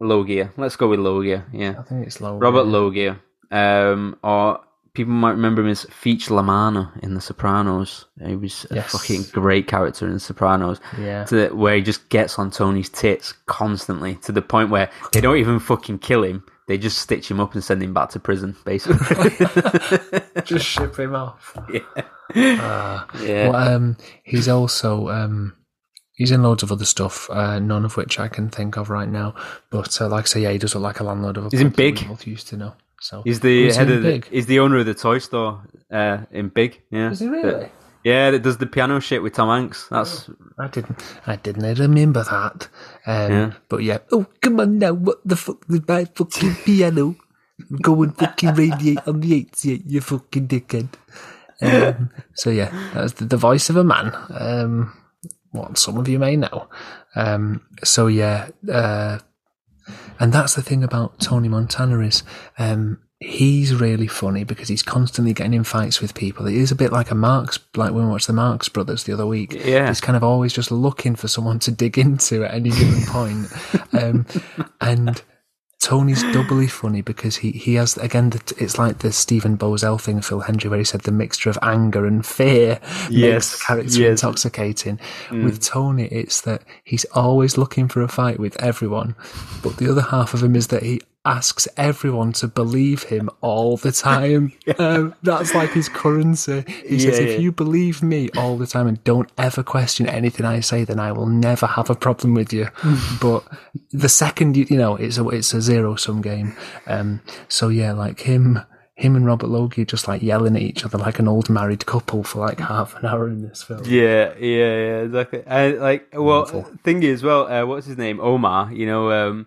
Loggia. Let's go with Loggia. Yeah, I think it's Loggia. Robert Loggia. Um, or people might remember him as Feech La Manna in The Sopranos. He was a Yes. fucking great character in The Sopranos. Yeah. To the, where he just gets on Tony's tits constantly to the point where they don't even fucking kill him. They just stitch him up and send him back to prison, basically. Just ship him off. yeah. Uh, Yeah. Well, um, he's also um, he's in loads of other stuff, uh, none of which I can think of right now. But uh, like I say, yeah, he does look like a landlord of a He's in pub that we Big. used to know. So He's the Who's head in of the, Big? he's the owner of the toy store uh, in Big. Yeah. Is he really? Yeah, that does the piano shit with Tom Hanks. That's I didn't. I didn't remember that. Um, Yeah. But yeah. Oh, come on now. What the fuck with my fucking piano? Go and fucking radiate on the eights, you, you fucking dickhead. Um, so yeah, that's the, the voice of a man. Um, what some of you may know. Um, so yeah, uh, and that's the thing about Tony Montana is um, he's really funny because he's constantly getting in fights with people. It is a bit like a Marx, like when we watched the Marx Brothers the other week. Yeah. he's kind of always just looking for someone to dig into at any given point. Um, and Tony's doubly funny because he, he has again the, it's like the Stephen Bozell thing, Phil Hendrie, where he said the mixture of anger and fear makes the character yes. intoxicating. Mm. With Tony, it's that he's always looking for a fight with everyone, but the other half of him is that he asks everyone to believe him all the time. um, that's like his currency. He says, Yeah, if you believe me all the time and don't ever question anything I say, then I will never have a problem with you. but the second you, you know, it's a, it's a zero sum game. Um, so yeah, like him, him and Robert Loggia just like yelling at each other like an old married couple for like half an hour in this film. Yeah, yeah, yeah, exactly. And like, well, thing is, well, uh, what's his name? Omar. You know, um,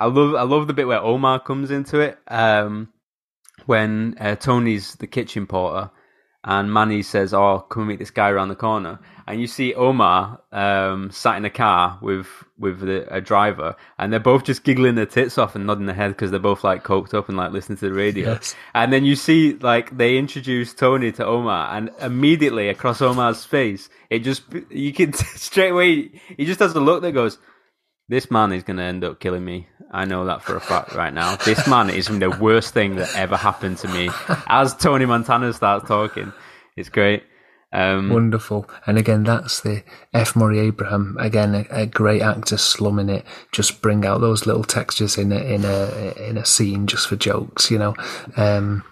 I love, I love the bit where Omar comes into it. Um, when uh, Tony's the kitchen porter, and Manny says, "Oh, come meet this guy around the corner," and you see Omar um, sat in a car with with the, a driver, and they're both just giggling their tits off and nodding their head because they're both like coked up and like listening to the radio. Yes. And then you see like they introduce Tony to Omar, and immediately across Omar's face, it just you can straight away he just has a look that goes, "This man is going to end up killing me. I know that for a fact right now. This man is the worst thing that ever happened to me." As Tony Montana starts talking, it's great. Um, Wonderful. And again, that's the F. Murray Abraham. Again, a, a great actor slumming it. Just bring out those little textures in a in a in a scene just for jokes, you know. Um,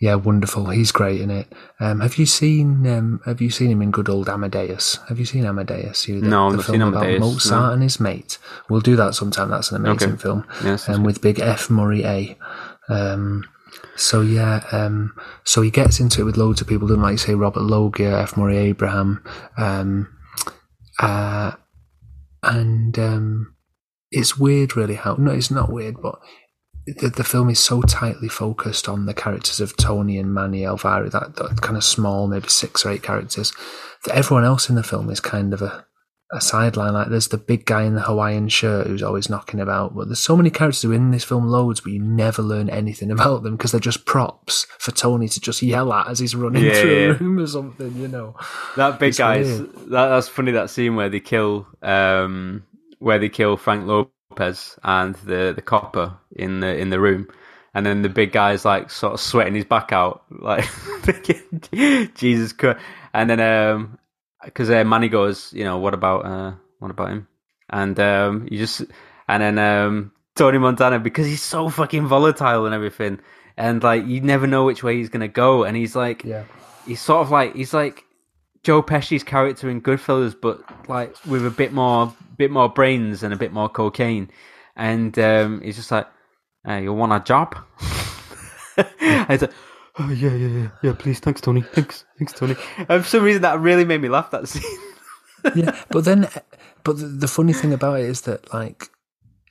yeah, wonderful. He's great in it. Um, have you seen um, Have you seen him in good old Amadeus? Have you seen Amadeus? You, the, No, I've the film seen about Amadeus, Mozart no. and his mate. We'll do that sometime. That's an amazing Okay. film. Sounds um, with big F. Murray A. Um, so yeah, um, so he gets into it with loads of people, doesn't like say Robert Loggia, F. Murray Abraham, um, uh, and um, it's weird, really. How no, it's not weird, but the, the film is so tightly focused on the characters of Tony and Manny Elvira, that, that kind of small, maybe six or eight characters, that everyone else in the film is kind of a a sideline. Like there's the big guy in the Hawaiian shirt who's always knocking about. But there's so many characters who are in this film loads, but you never learn anything about them because they're just props for Tony to just yell at as he's running Yeah, through yeah, a room or something. You know, That big guy's that, that's funny. That scene where they kill um where they kill Frank Lopez and the the copper in the in the room, and then the big guy's like sort of sweating his back out, like Jesus Christ. And then um because uh, Manny goes, you know, what about uh what about him? And um you just and then um Tony Montana because he's so fucking volatile and everything, and like you never know which way he's gonna go, and he's like yeah. he's sort of like he's like Joe Pesci's character in Goodfellas, but like with a bit more bit more brains and a bit more cocaine, and um, he's just like, hey, "You want a job?" I said, "Oh yeah, yeah, yeah, yeah. Please, thanks, Tony. Thanks, thanks, Tony." And for some reason, that really made me laugh. That scene. yeah, but then, but the, the funny thing about it is that like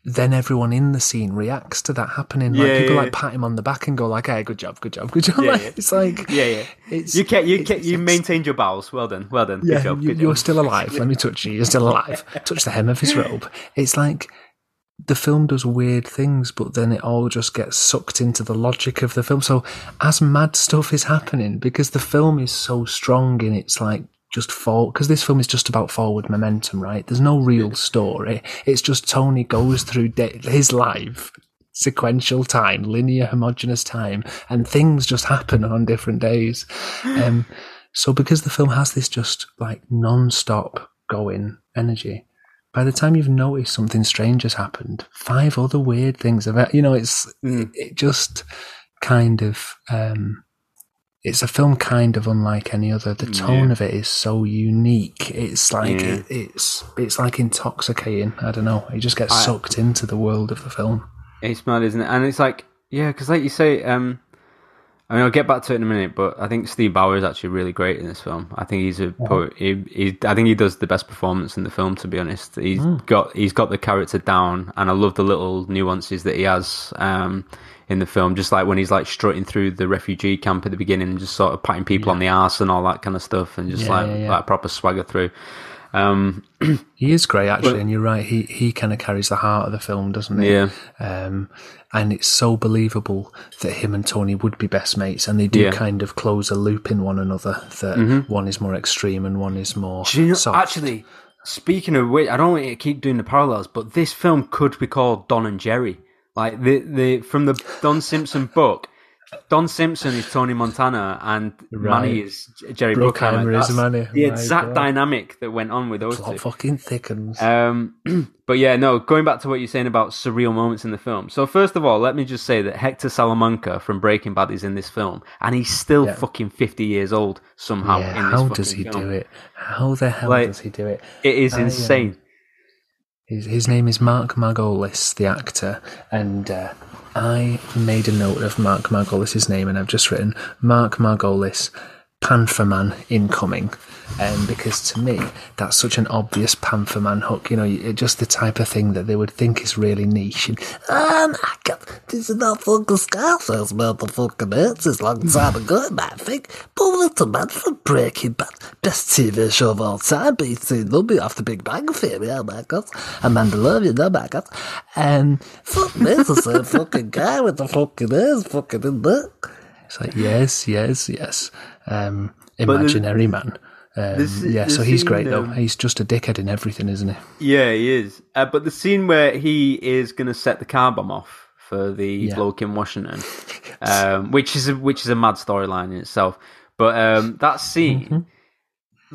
then everyone in the scene reacts to that happening. Like Yeah, people yeah, like pat him on the back and go like, "Hey, good job, good job, good job." Yeah, Like, yeah. It's like yeah, yeah. It's you kept, you kept, you maintained your bowels. Well done, well done. yeah, good job. you, good you're job. still alive. Let me touch you. You're still alive. touch the hem of his robe. It's like the film does weird things, but then it all just gets sucked into the logic of the film. So as mad stuff is happening, because the film is so strong in its like just forward, because this film is just about forward momentum, right? There's no real story. It's just Tony goes through de- his life. Sequential time, linear, homogeneous time, and things just happen on different days. Um, so because the film has this just like non-stop going energy, by the time you've noticed something strange has happened, five other weird things have, you know, it's, it, it just kind of, um, it's a film kind of unlike any other. The tone Yeah. of it is so unique. It's like, Yeah. it, it's, it's like intoxicating. I don't know. You just get I- sucked into the world of the film. It's mad, isn't it? And it's like, yeah, because like you say, um, I mean, I'll get back to it in a minute, but I think Steve Bauer is actually really great in this film. I think he's a poet. He, he, I think he does the best performance in the film. To be honest, he's got he's got the character down, and I love the little nuances that he has um, in the film. Just like when he's like strutting through the refugee camp at the beginning, and just sort of patting people on the ass and all that kind of stuff, and just Yeah, like yeah, yeah. like proper swagger through. Um, He is great, actually, But- and you're right. He he kind of carries the heart of the film, doesn't he? Yeah. Um, and it's so believable that him and Tony would be best mates, and they do Yeah. kind of close a loop in one another. That Mhm. one is more extreme and one is more Do you know, soft. actually, speaking of which, I don't want to keep doing the parallels, but this film could be called Don and Jerry. Like the the from the Don Simpson book, Don Simpson is Tony Montana and Manny is Jerry Bruckheimer Bruckheimer. is Manny. The exact God. dynamic that went on with those Plot two. fucking thickens. Um, but yeah, no. Going back to what you're saying about surreal moments in the film. So first of all, let me just say that Hector Salamanca from Breaking Bad is in this film, and he's still Yeah. fucking 50 years old somehow. yeah, in this how does he film. do it? How the hell Like, does he do it? It is I, um, insane. His, his name is Mark Margolis, the actor, and uh, I made a note of Mark Margolis' name, and I've just written Mark Margolis, Pantherman incoming, um, because to me that's such an obvious Pantherman hook. You know, just the type of thing that they would think is really niche. And, um, I got, this is not fucking Scarface, motherfucking It's It's long time ago, I think. But it's a man from Breaking Bad, best TV show of all time. BT Lumby off the Big Bang Theory, oh my god. And Mandalorian, oh my god. Um, fuck me, it's the same fucking guy with the fucking ears fucking in there. It's like, yes, yes, yes. Um, imaginary man. Um, this- yeah, so he's scene, great though. um, He's just a dickhead in everything, isn't he? Yeah, he is. Uh, but the scene where he is going to set the car bomb off for the Yeah. bloke in Washington, um, which is a, which is a mad storyline in itself. But um, that scene, Mm-hmm.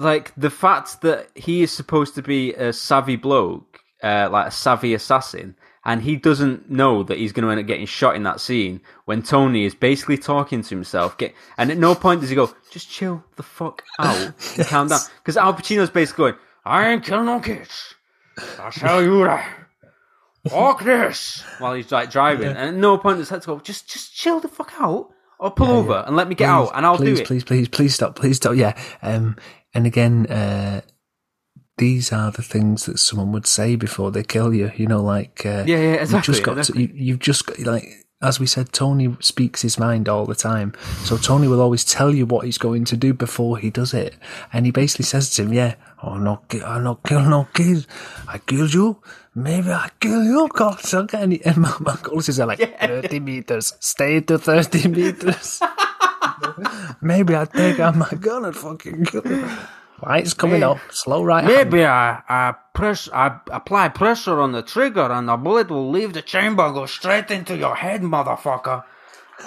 like the fact that he is supposed to be a savvy bloke, uh, like a savvy assassin, and he doesn't know that he's going to end up getting shot in that scene when Tony is basically talking to himself. Get and at no point does he go, "Just chill the fuck out, and calm down," because Al Pacino's basically going, "I ain't killing no kids. I tell you that." Fuck this! While he's like driving, and at no point does he have to go. Just, just chill the fuck out, or pull Yeah, over yeah. and let me get Please, out, and I'll please, do it. Please, please, please stop. Please stop. Yeah. Um, and again, uh, these are the things that someone would say before they kill you. You know, like uh, Yeah, yeah, You've exactly, just got exactly. to, you, you've just got like. As we said, Tony speaks his mind all the time. So Tony will always tell you what he's going to do before he does it. And he basically says to him, yeah, oh, no, ki- I'm not kill no kid. I killed you. Maybe I kill you, God. And, he, and my, my goals is like, 30 meters. Stay to 30 meters. Maybe I take out my gun and fucking kill you. Lights coming May- up. Slow right hand. Maybe I, I press, I apply pressure on the trigger, and the bullet will leave the chamber and go straight into your head, motherfucker.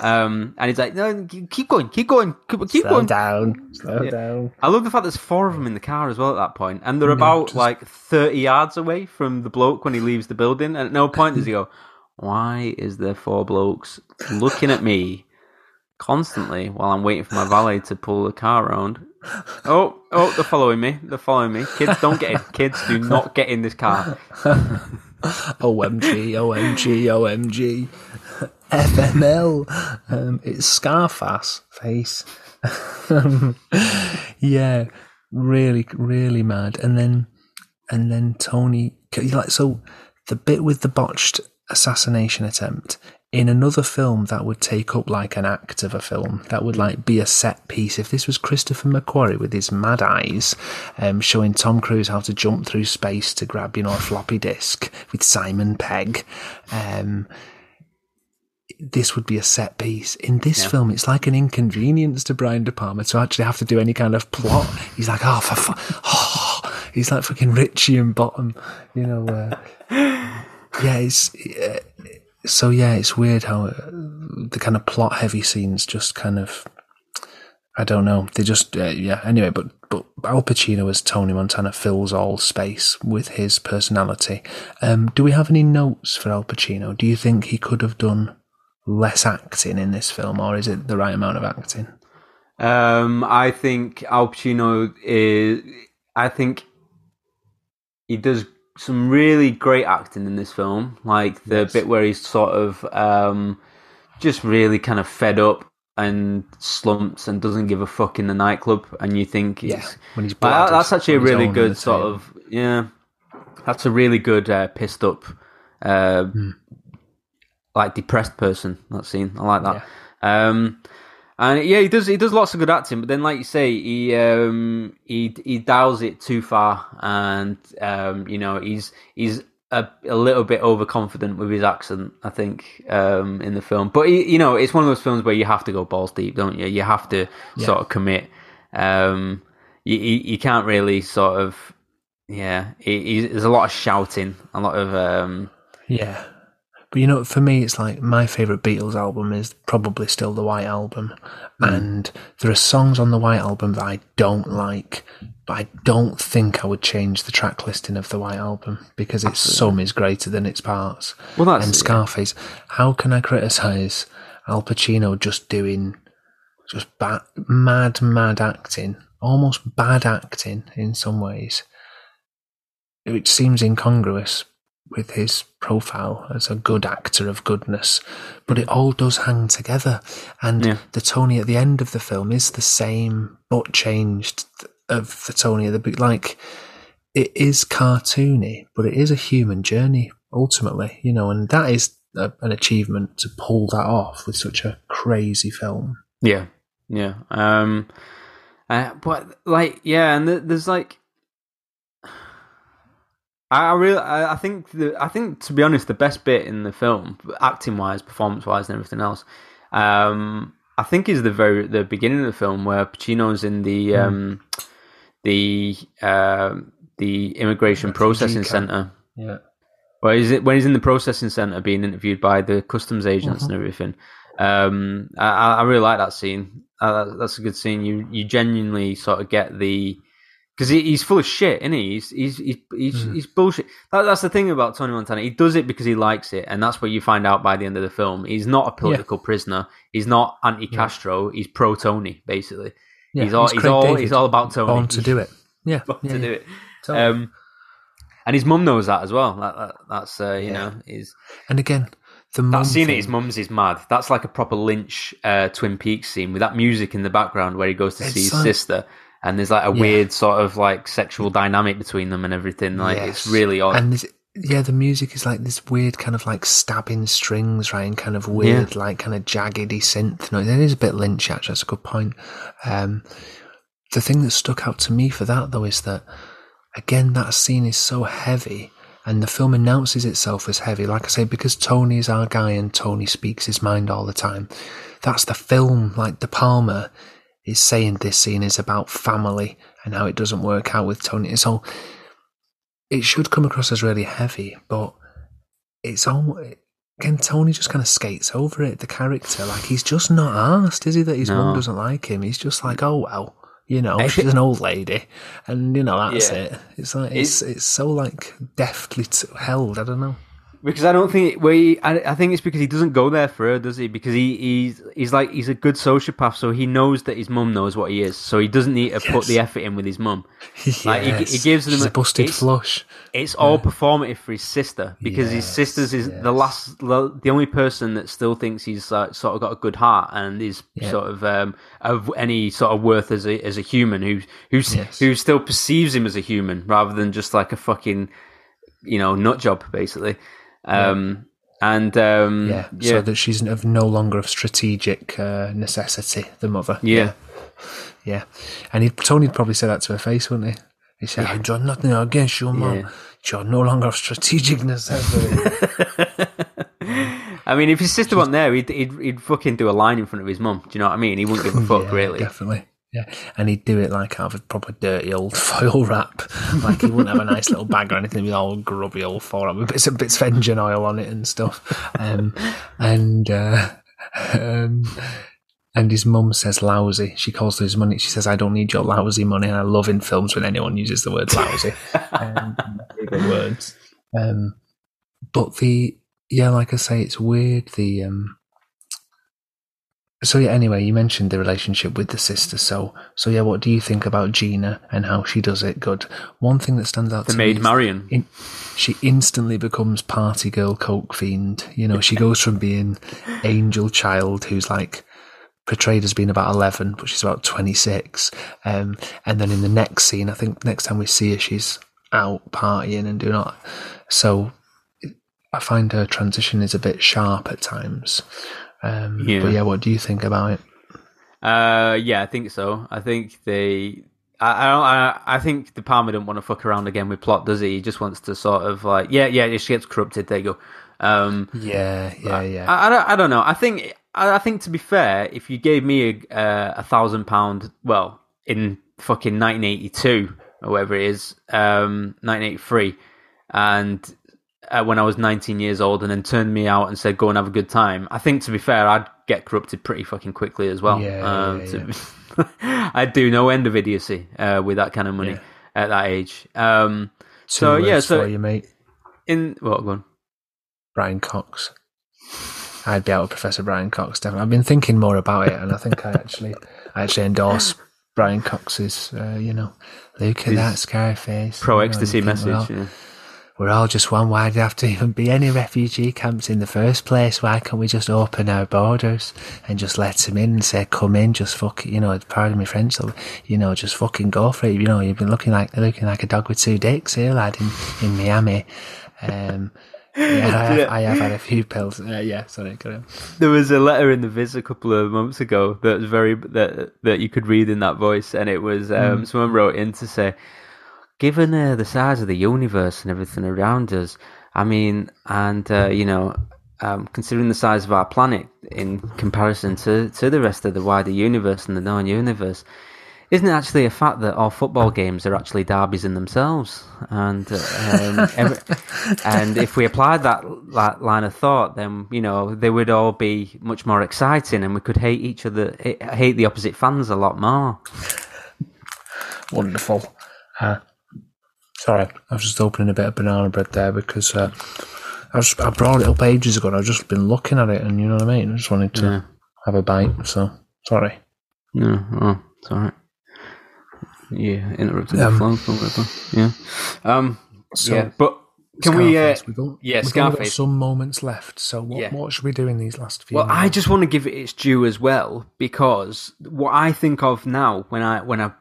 Um, and he's like, no, keep going, keep going, keep, keep Slow going. down. Slow Yeah. down. I love the fact there's four of them in the car as well at that point, and they're about like 30 yards away from the bloke when he leaves the building. And at no point does he go, "Why is there four blokes looking at me constantly while I'm waiting for my valet to pull the car around?" Oh, oh, they're following me. They're following me. Kids, don't get in. Kids, do not get in this car. OMG, OMG, OMG. FML. Um, it's Scarface face. Yeah, really, really mad. And then, and then Tony, like, so the bit with the botched assassination attempt in another film that would take up like an act of a film that would like be a set piece if this was christopher mcquarrie with his mad eyes um, showing tom cruise how to jump through space to grab you know a floppy disk with simon pegg um, this would be a set piece. In this Yeah. film, it's like an inconvenience to Brian De Palma to actually have to do any kind of plot. He's like, oh, for fu- oh. he's like fucking Richie and Bottom, you know. Uh, yeah, it's uh, so yeah, it's weird how uh, the kind of plot heavy scenes just kind of. I don't know. They just uh, yeah. Anyway, but but Al Pacino as Tony Montana fills all space with his personality. Um, do we have any notes for Al Pacino? Do you think he could have done less acting in this film, or is it the right amount of acting? Um, I think Al Pacino is. I think he does some really great acting in this film, like the bit where he's sort of um, just really kind of fed up and slumps and doesn't give a fuck in the nightclub, and you think, Yeah, when he's bladdered that's actually a really good sort of yeah. That's a really good uh, pissed up, uh, Hmm. like depressed person. That scene, I like that. Um, and yeah, he does. He does lots of good acting, but then, like you say, he um, he he dials it too far, and um, you know, he's he's a, a little bit overconfident with his accent. I think um, in the film, but he, you know, it's one of those films where you have to go balls deep, don't you? You have to Yeah. sort of commit. Um, you, you you can't really sort of yeah. He, he, there's a lot of shouting, a lot of um, Yeah. But you know, for me, it's like my favourite Beatles album is probably still the White Album. Hmm. And there are songs on the White Album that I don't like, but I don't think I would change the track listing of the White Album because its sum is greater than its parts. Well, that's- and Scarface. How can I criticise Al Pacino just doing just bad, mad, mad acting, almost bad acting in some ways, which seems incongruous with his profile as a good actor of goodness, but it all does hang together. And Yeah. the Tony at the end of the film is the same, but changed of the Tony at the be- like. It is cartoony, but it is a human journey ultimately, you know, and that is a, an achievement to pull that off with such a crazy film. Yeah, yeah. Um, uh, but like, yeah, and th- there's like, I, really, I, I think, the, I think to be honest, the best bit in the film, acting wise, performance wise, and everything else, um, I think is the very the beginning of the film where Pacino's in the Hmm. um, the um the immigration processing center. Yeah. Well, is it when he's in the processing center being interviewed by the customs agents Mhm. and everything? Um, I, I really like that scene. Uh, that's a good scene. You you genuinely sort of get the because he, he's full of shit, isn't he? He's he's he's he's, Mm. he's bullshit. That, that's the thing about Tony Montana. He does it because he likes it, and that's what you find out by the end of the film. He's not a political prisoner. He's not anti Castro. He's pro Tony, basically. Yeah, he's all he's he's all David, he's all about Tony. born to do it. Yeah, born yeah, to yeah. do it. Totally. Um, and his mum knows that as well. That, that, that's uh, you Yeah. know is And again, the mum that scene at his mum's is mad. That's like a proper Lynch uh, Twin Peaks scene with that music in the background where he goes to It's see his like- sister, and there's like a Yeah. weird sort of like sexual dynamic between them and everything. Like it's really odd. And this, yeah, the music is like this weird kind of like stabbing strings, right? And kind of weird, like kind of jaggedy synth noise. It is a bit Lynch, actually. That's a good point. Um, the thing that stuck out to me for that, though, is that again, that scene is so heavy. And the film announces itself as heavy, like I say, because Tony is our guy and Tony speaks his mind all the time. That's the film. Like De Palma is saying this scene is about family and how it doesn't work out with Tony. It's all. it should come across as really heavy, but it's all again. Tony just kind of skates over it. The character, like he's just not asked, is he? That his No. mum doesn't like him. He's just like, oh well, you know, I she's an old lady, and you know that's Yeah. it. It's like it's it's so like deftly t- held. I don't know. Because I don't think we. I, I think it's because he doesn't go there for her, does he? Because he, he's he's like he's a good sociopath, so he knows that his mum knows what he is, so he doesn't need to put the effort in with his mum. Like he, he gives them She's a busted it's- flush. It's all performative for his sister because his Yes, sister's is the last, the the only person that still thinks he's uh, sort of got a good heart and is Yeah. sort of um, of any sort of worth as a as a human who who's Yes. who still perceives him as a human rather than just like a fucking you know nut job basically. Um, And um, Yeah, yeah, so that she's of no longer of strategic uh, necessity. The mother. Yeah. yeah, and he Tony'd probably say that to her face, wouldn't he? He said, "I've done nothing against your mum. Yeah. You're no longer of strategic necessity." I mean, if his sister wasn't there, he'd, he'd he'd fucking do a line in front of his mum. Do you know what I mean? He wouldn't give a fuck, Yeah, really. Definitely. Yeah, and he'd do it like out of a proper dirty old foil wrap. Like he wouldn't have a nice little bag or anything with all grubby old foil wrap with bits of bits of engine oil on it and stuff. Um, and uh, um, and his mum says lousy. She calls for his money. She says, "I don't need your lousy money." And I love in films when anyone uses the word lousy. um, favorite words. Um, but the yeah, like I say, it's weird. The um, so yeah. Anyway, you mentioned the relationship with the sister. So so yeah, what do you think about Gina and how she does it? Good. One thing that stands out The to maid me Marion. in- she instantly becomes party girl, coke fiend. You know, she goes from being angel child, who's like portrayed as being about 11, but she's about 26. Um, and then in the next scene, I think next time we see her, she's out partying and doing all. So I find her transition is a bit sharp at times. Um, Yeah. But yeah, what do you think about it? Uh, yeah, I think so. I think they. I I, don't, I I think De Palma don't want to fuck around again with plot, does he? He just wants to sort of like, yeah, yeah, she gets corrupted. There you go. Um, Yeah, yeah, yeah. I, I, don't, I don't know. I think I, I think to be fair, if you gave me a, uh, a thousand pound, well, in fucking 1982 or whatever it is, um, 1983, and uh, when I was 19 years old, and then turned me out and said go and have a good time, I think to be fair, I'd get corrupted pretty fucking quickly as well. Yeah, um, yeah, to- I'd do no end of idiocy uh, with that kind of money Yeah. at that age. Um, so yeah, so you, mate. in what go on. Brian Cox. I'd be out with Professor Brian Cox. Definitely. I've been thinking more about it, and I think I actually, I actually endorse Brian Cox's. Uh, you know, look at that Scarface. pro ecstasy message. well, yeah. We're all just one. Why do there have to even be any refugee camps in the first place? Why can't we just open our borders and just let them in and say, "Come in, just fuck," you know, pardon me French, you know, just fucking go for it. You know, you've been looking like looking like a dog with two dicks here, lad, in, in Miami. Um, yeah, I have, I have had a few pills. Uh, yeah, sorry. There was a letter in the Viz a couple of months ago that was very that that you could read in that voice, and it was um, Mm. someone wrote in to say, given uh, the size of the universe and everything around us, I mean, and uh, you know, um, considering the size of our planet in comparison to to the rest of the wider universe and the known universe. Isn't it actually a fact that all football games are actually derbies in themselves? And um, every, and if we applied that, that line of thought, then you know they would all be much more exciting, and we could hate each other, hate the opposite fans a lot more. Wonderful. Uh, sorry, I was just opening a bit of banana bread there because uh, I, was, I brought it up ages ago and I've just been looking at it and you know what I mean? I just wanted to Yeah. have a bite, so sorry. No, oh, it's all right. Yeah, interrupted Um, the flow or whatever. Yeah, um, So, yeah, but can we? Uh, we've got, yeah, got Scarface. some moments left, so what, Yeah. what should we do in these last few Well, I just want to give it its due as well because what I think of now when I when I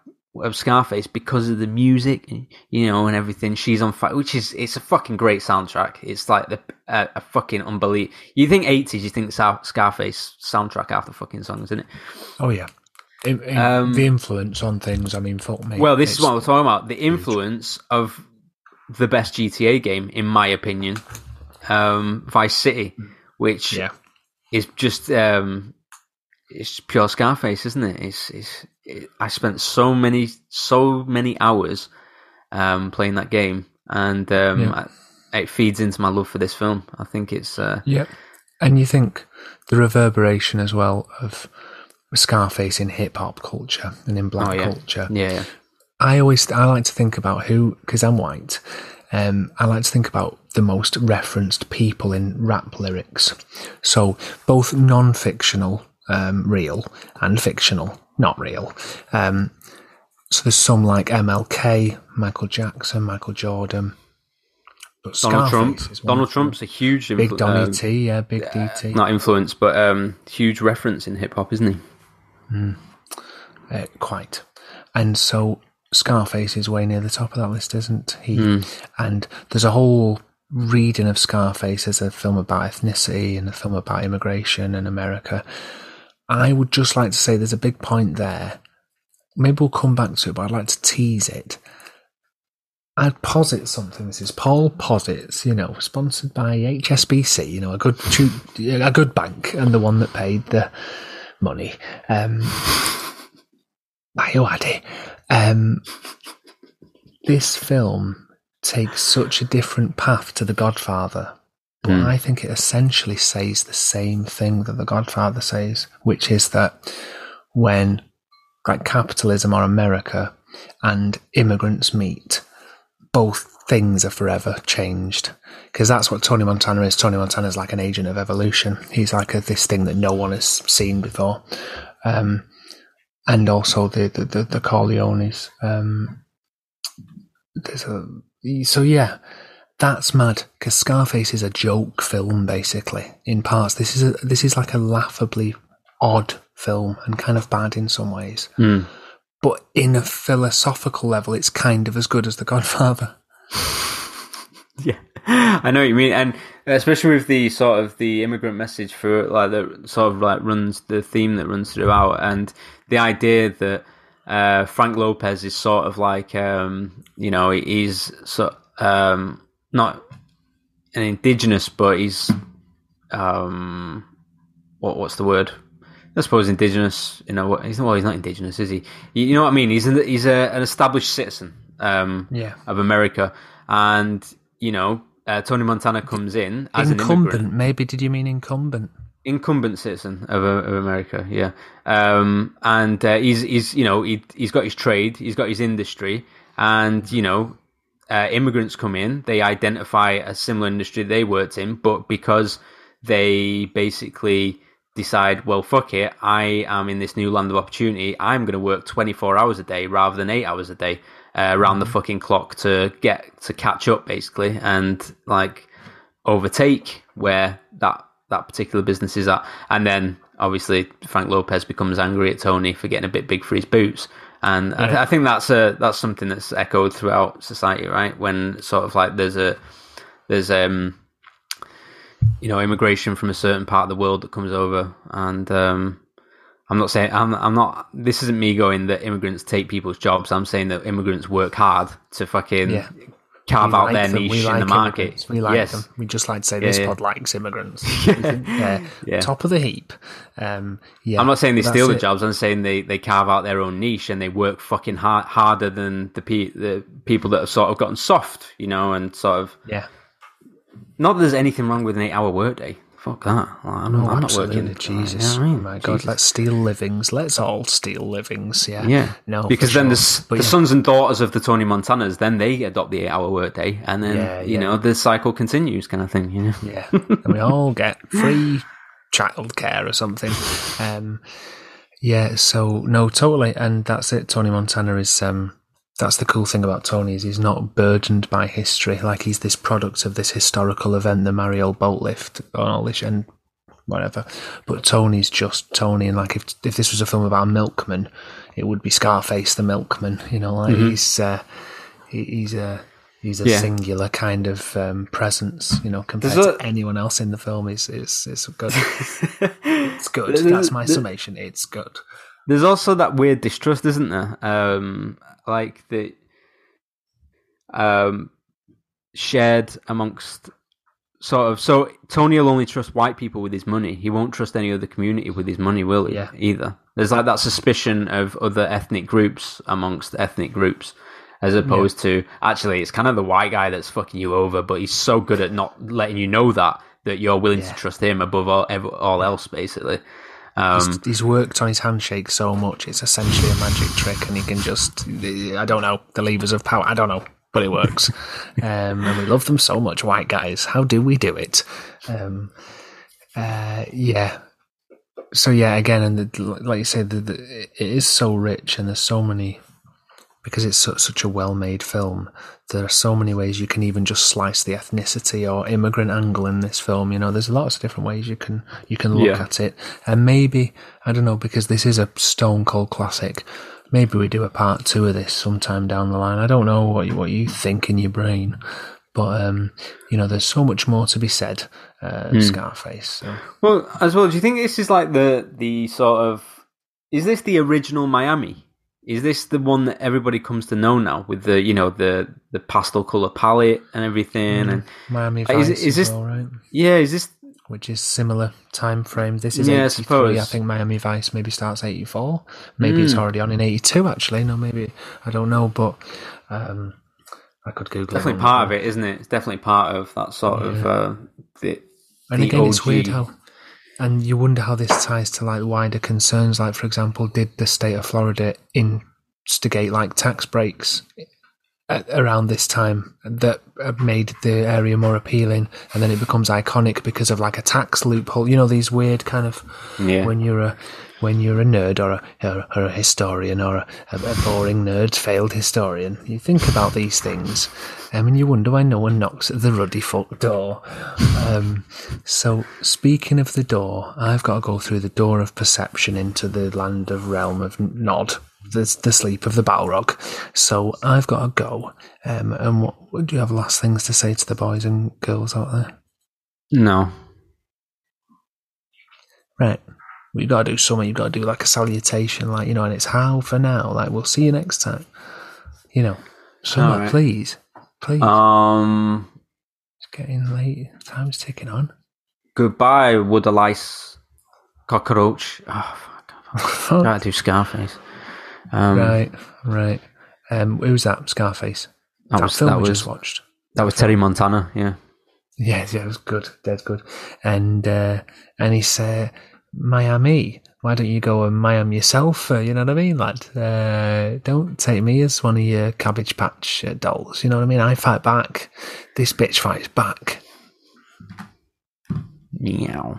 of Scarface because of the music, you know, and everything. She's on fire, which is it's a fucking great soundtrack. It's like the uh, a fucking unbelievable. You think eighties, you think Scar- Scarface soundtrack after fucking songs, isn't it? Oh, yeah. Um, the influence on things, I mean, fuck me. Well, this is what we're talking about. The influence of the best GTA game, in my opinion, um, Vice City, which Yeah. is just um, it's pure Scarface, isn't it? It's, it's it, I spent so many so many hours um, playing that game, and um, Yeah. I, it feeds into my love for this film. I think it's uh, Yep. And you think the reverberation as well of Scarface in hip hop culture and in black oh, yeah. culture. Yeah, yeah. I always I like to think about who because I'm white. Um, I like to think about the most referenced people in rap lyrics. So both non-fictional, um, real, and fictional, not real. Um, so there's some like MLK, Michael Jackson, Michael Jordan. But Donald Trump. Donald. Trump's a huge influence. Big influ- Donny um, T, yeah, Big DT. not influence, but um, huge reference in hip hop, isn't he? Uh, quite. And so Scarface is way near the top of that list, isn't he? Mm. And there's a whole reading of Scarface as a film about ethnicity and a film about immigration in America. I would just like to say there's a big point there. Maybe we'll come back to it, but I'd like to tease it. I'd posit something. This is Paul Posits, you know, sponsored by HSBC, you know, a good a good bank and the one that paid the money. Um, Ayoade. Um, this film takes such a different path to The Godfather, but Mm. I think it essentially says the same thing that The Godfather says, which is that when like capitalism or America and immigrants meet, both things are forever changed. Because that's what Tony Montana is. Tony Montana is like an agent of evolution. He's like a, this thing that no one has seen before. Um, and also the, the, the, the Corleones. Um, there's a, so yeah, that's mad because Scarface is a joke film basically in parts. This is a, this is like a laughably odd film and kind of bad in some ways. Mm. But in a philosophical level, it's kind of as good as The Godfather. Yeah, I know what you mean, and especially with the sort of the immigrant message for like that sort of like runs the theme that runs throughout, and the idea that uh, Frank Lopez is sort of like um, you know he's so um, not an indigenous, but he's um, what what's the word? I suppose indigenous. You know, he's not. well, he's not indigenous, is he? You, know what I mean? He's an, he's a, an established citizen um, Yeah. of America, and you know, uh, Tony Montana comes in as incumbent, maybe did you mean incumbent? incumbent citizen of, of America, yeah. Um, and uh, he's he's you know he he's got his trade, he's got his industry, and you know. Uh, immigrants come in, they identify a similar industry they worked in, but because they basically decide, well, fuck it, I am in this new land of opportunity. I'm going to work 24 hours a day rather than eight hours a day uh, around the fucking clock to get to catch up, basically, and like overtake where that that particular business is at. And then obviously Frank Lopez becomes angry at Tony for getting a bit big for his boots. And I, th- I think that's a that's something that's echoed throughout society, right? When sort of like there's a there's um you know immigration from a certain part of the world that comes over and um I'm not saying I'm I'm not this isn't me going that immigrants take people's jobs I'm saying that immigrants work hard to fucking Yeah. Carve We out like their them, niche we in the market immigrants, We like yes them. We just like to say Yeah, this yeah. pod likes immigrants. yeah. Yeah. Top of the heap. Um, yeah. I'm not saying they steal the it. jobs. I'm saying they, they carve out their own niche and they work fucking hard, harder than the pe- the people that have sort of gotten soft, you know, and sort of Yeah. not that there's anything wrong with an eight hour workday. Fuck that. Like, I'm, not, I'm not working. Jesus. Know what I mean? Oh my God. Jesus. Let's steal livings. Let's all steal livings. Yeah. Yeah, No. because then the, sure. But the yeah. sons and daughters of the Tony Montanas, then they adopt the eight-hour workday, and then Yeah, you yeah. know the cycle continues, kind of thing. You know, Yeah. and we all get free childcare or something. Um, yeah. So no, totally. And that's it. Tony Montana is. Um, that's the cool thing about Tony is he's not burdened by history. Like he's this product of this historical event, the Mariel boat lift, and all this, and whatever. But Tony's just Tony, and like if if this was a film about a milkman, it would be Scarface the milkman. You know, like Mhm. he's uh, he, he's a he's a Yeah. singular kind of um, presence. You know, compared to anyone else in the film, is is is good. it's good. That's my summation. It's good. there's also that weird distrust, isn't there? Um, like the um shared amongst sort of. So Tony will only trust white people with his money. He won't trust any other community with his money, will he? Yeah. Either. There's like that suspicion of other ethnic groups amongst ethnic groups. As opposed to actually, it's kind of the white guy that's fucking you over, but he's so good at not letting you know that that you're willing Yeah. to trust him above all all else, basically. Um, He's, he's worked on his handshake so much; it's essentially a magic trick, and he can just—I don't know the levers of power. I don't know, but it works. um, and we love them so much, white guys. How do we do it? Um, uh, yeah. So yeah, again, and the, like you said, the, the, it is so rich, and there's so many because it's such a well-made film. There are so many ways you can even just slice the ethnicity or immigrant angle in this film. You know, there's lots of different ways you can you can look Yeah. at it, and maybe I don't know because this is a stone cold classic. maybe we do a part two of this sometime down the line. I don't know what you, what you think in your brain, but um, you know, there's so much more to be said. Uh, Hmm. Scarface. So. Well, as well, do you think this is like the the sort of is this the original Miami? Is this the one that everybody comes to know now with the you know the the pastel color palette and everything? And Miami is, Vice is as this well, right? yeah? Is this Which is similar time frame. This is Yeah, I 83. I, suppose. think Miami Vice maybe starts 84. Maybe it's Mm. already on in 82, actually. No, maybe, I don't know, but um, I could Google definitely it. part of it, isn't it? It's definitely part of that sort of uh, the. And the again, it's weird how, and you wonder how this ties to like wider concerns. Like, for example, did the state of Florida instigate like tax breaks at, around this time that made the area more appealing, and then it becomes iconic because of like a tax loophole. You know, these weird kind of Yeah. when you're a when you're a nerd or a, or, or a historian or a, a boring nerd, failed historian, you think about these things, um, and you wonder why no one knocks at the ruddy fuck door. Um, so, speaking of the door, I've got to go through the door of perception into the land of realm of Nod, the, the sleep of the Balrog. So, I've got to go. Um, and what, do you have last things to say to the boys and girls out there? No. Right. Well, you got to do something. You've got to do like a salutation, like you know, and it's how for now. Like we'll see you next time. You know, All right. please, please. Um. it's getting late. Time's ticking on. Goodbye, Woodalice cockroach. Oh, fuck. To do Scarface. Um, right, right. Um, who was that? Scarface. That That, was- film that we was- just watched. That was Terry Montana. Yeah. Yeah, yeah, it was good. Dead good. And uh, and he said, Miami. Why don't you go and Miami yourself? Uh, you know what I mean, lad? Uh, don't take me as one of your Cabbage Patch uh, dolls. You know what I mean? I fight back. This bitch fights back. Meow.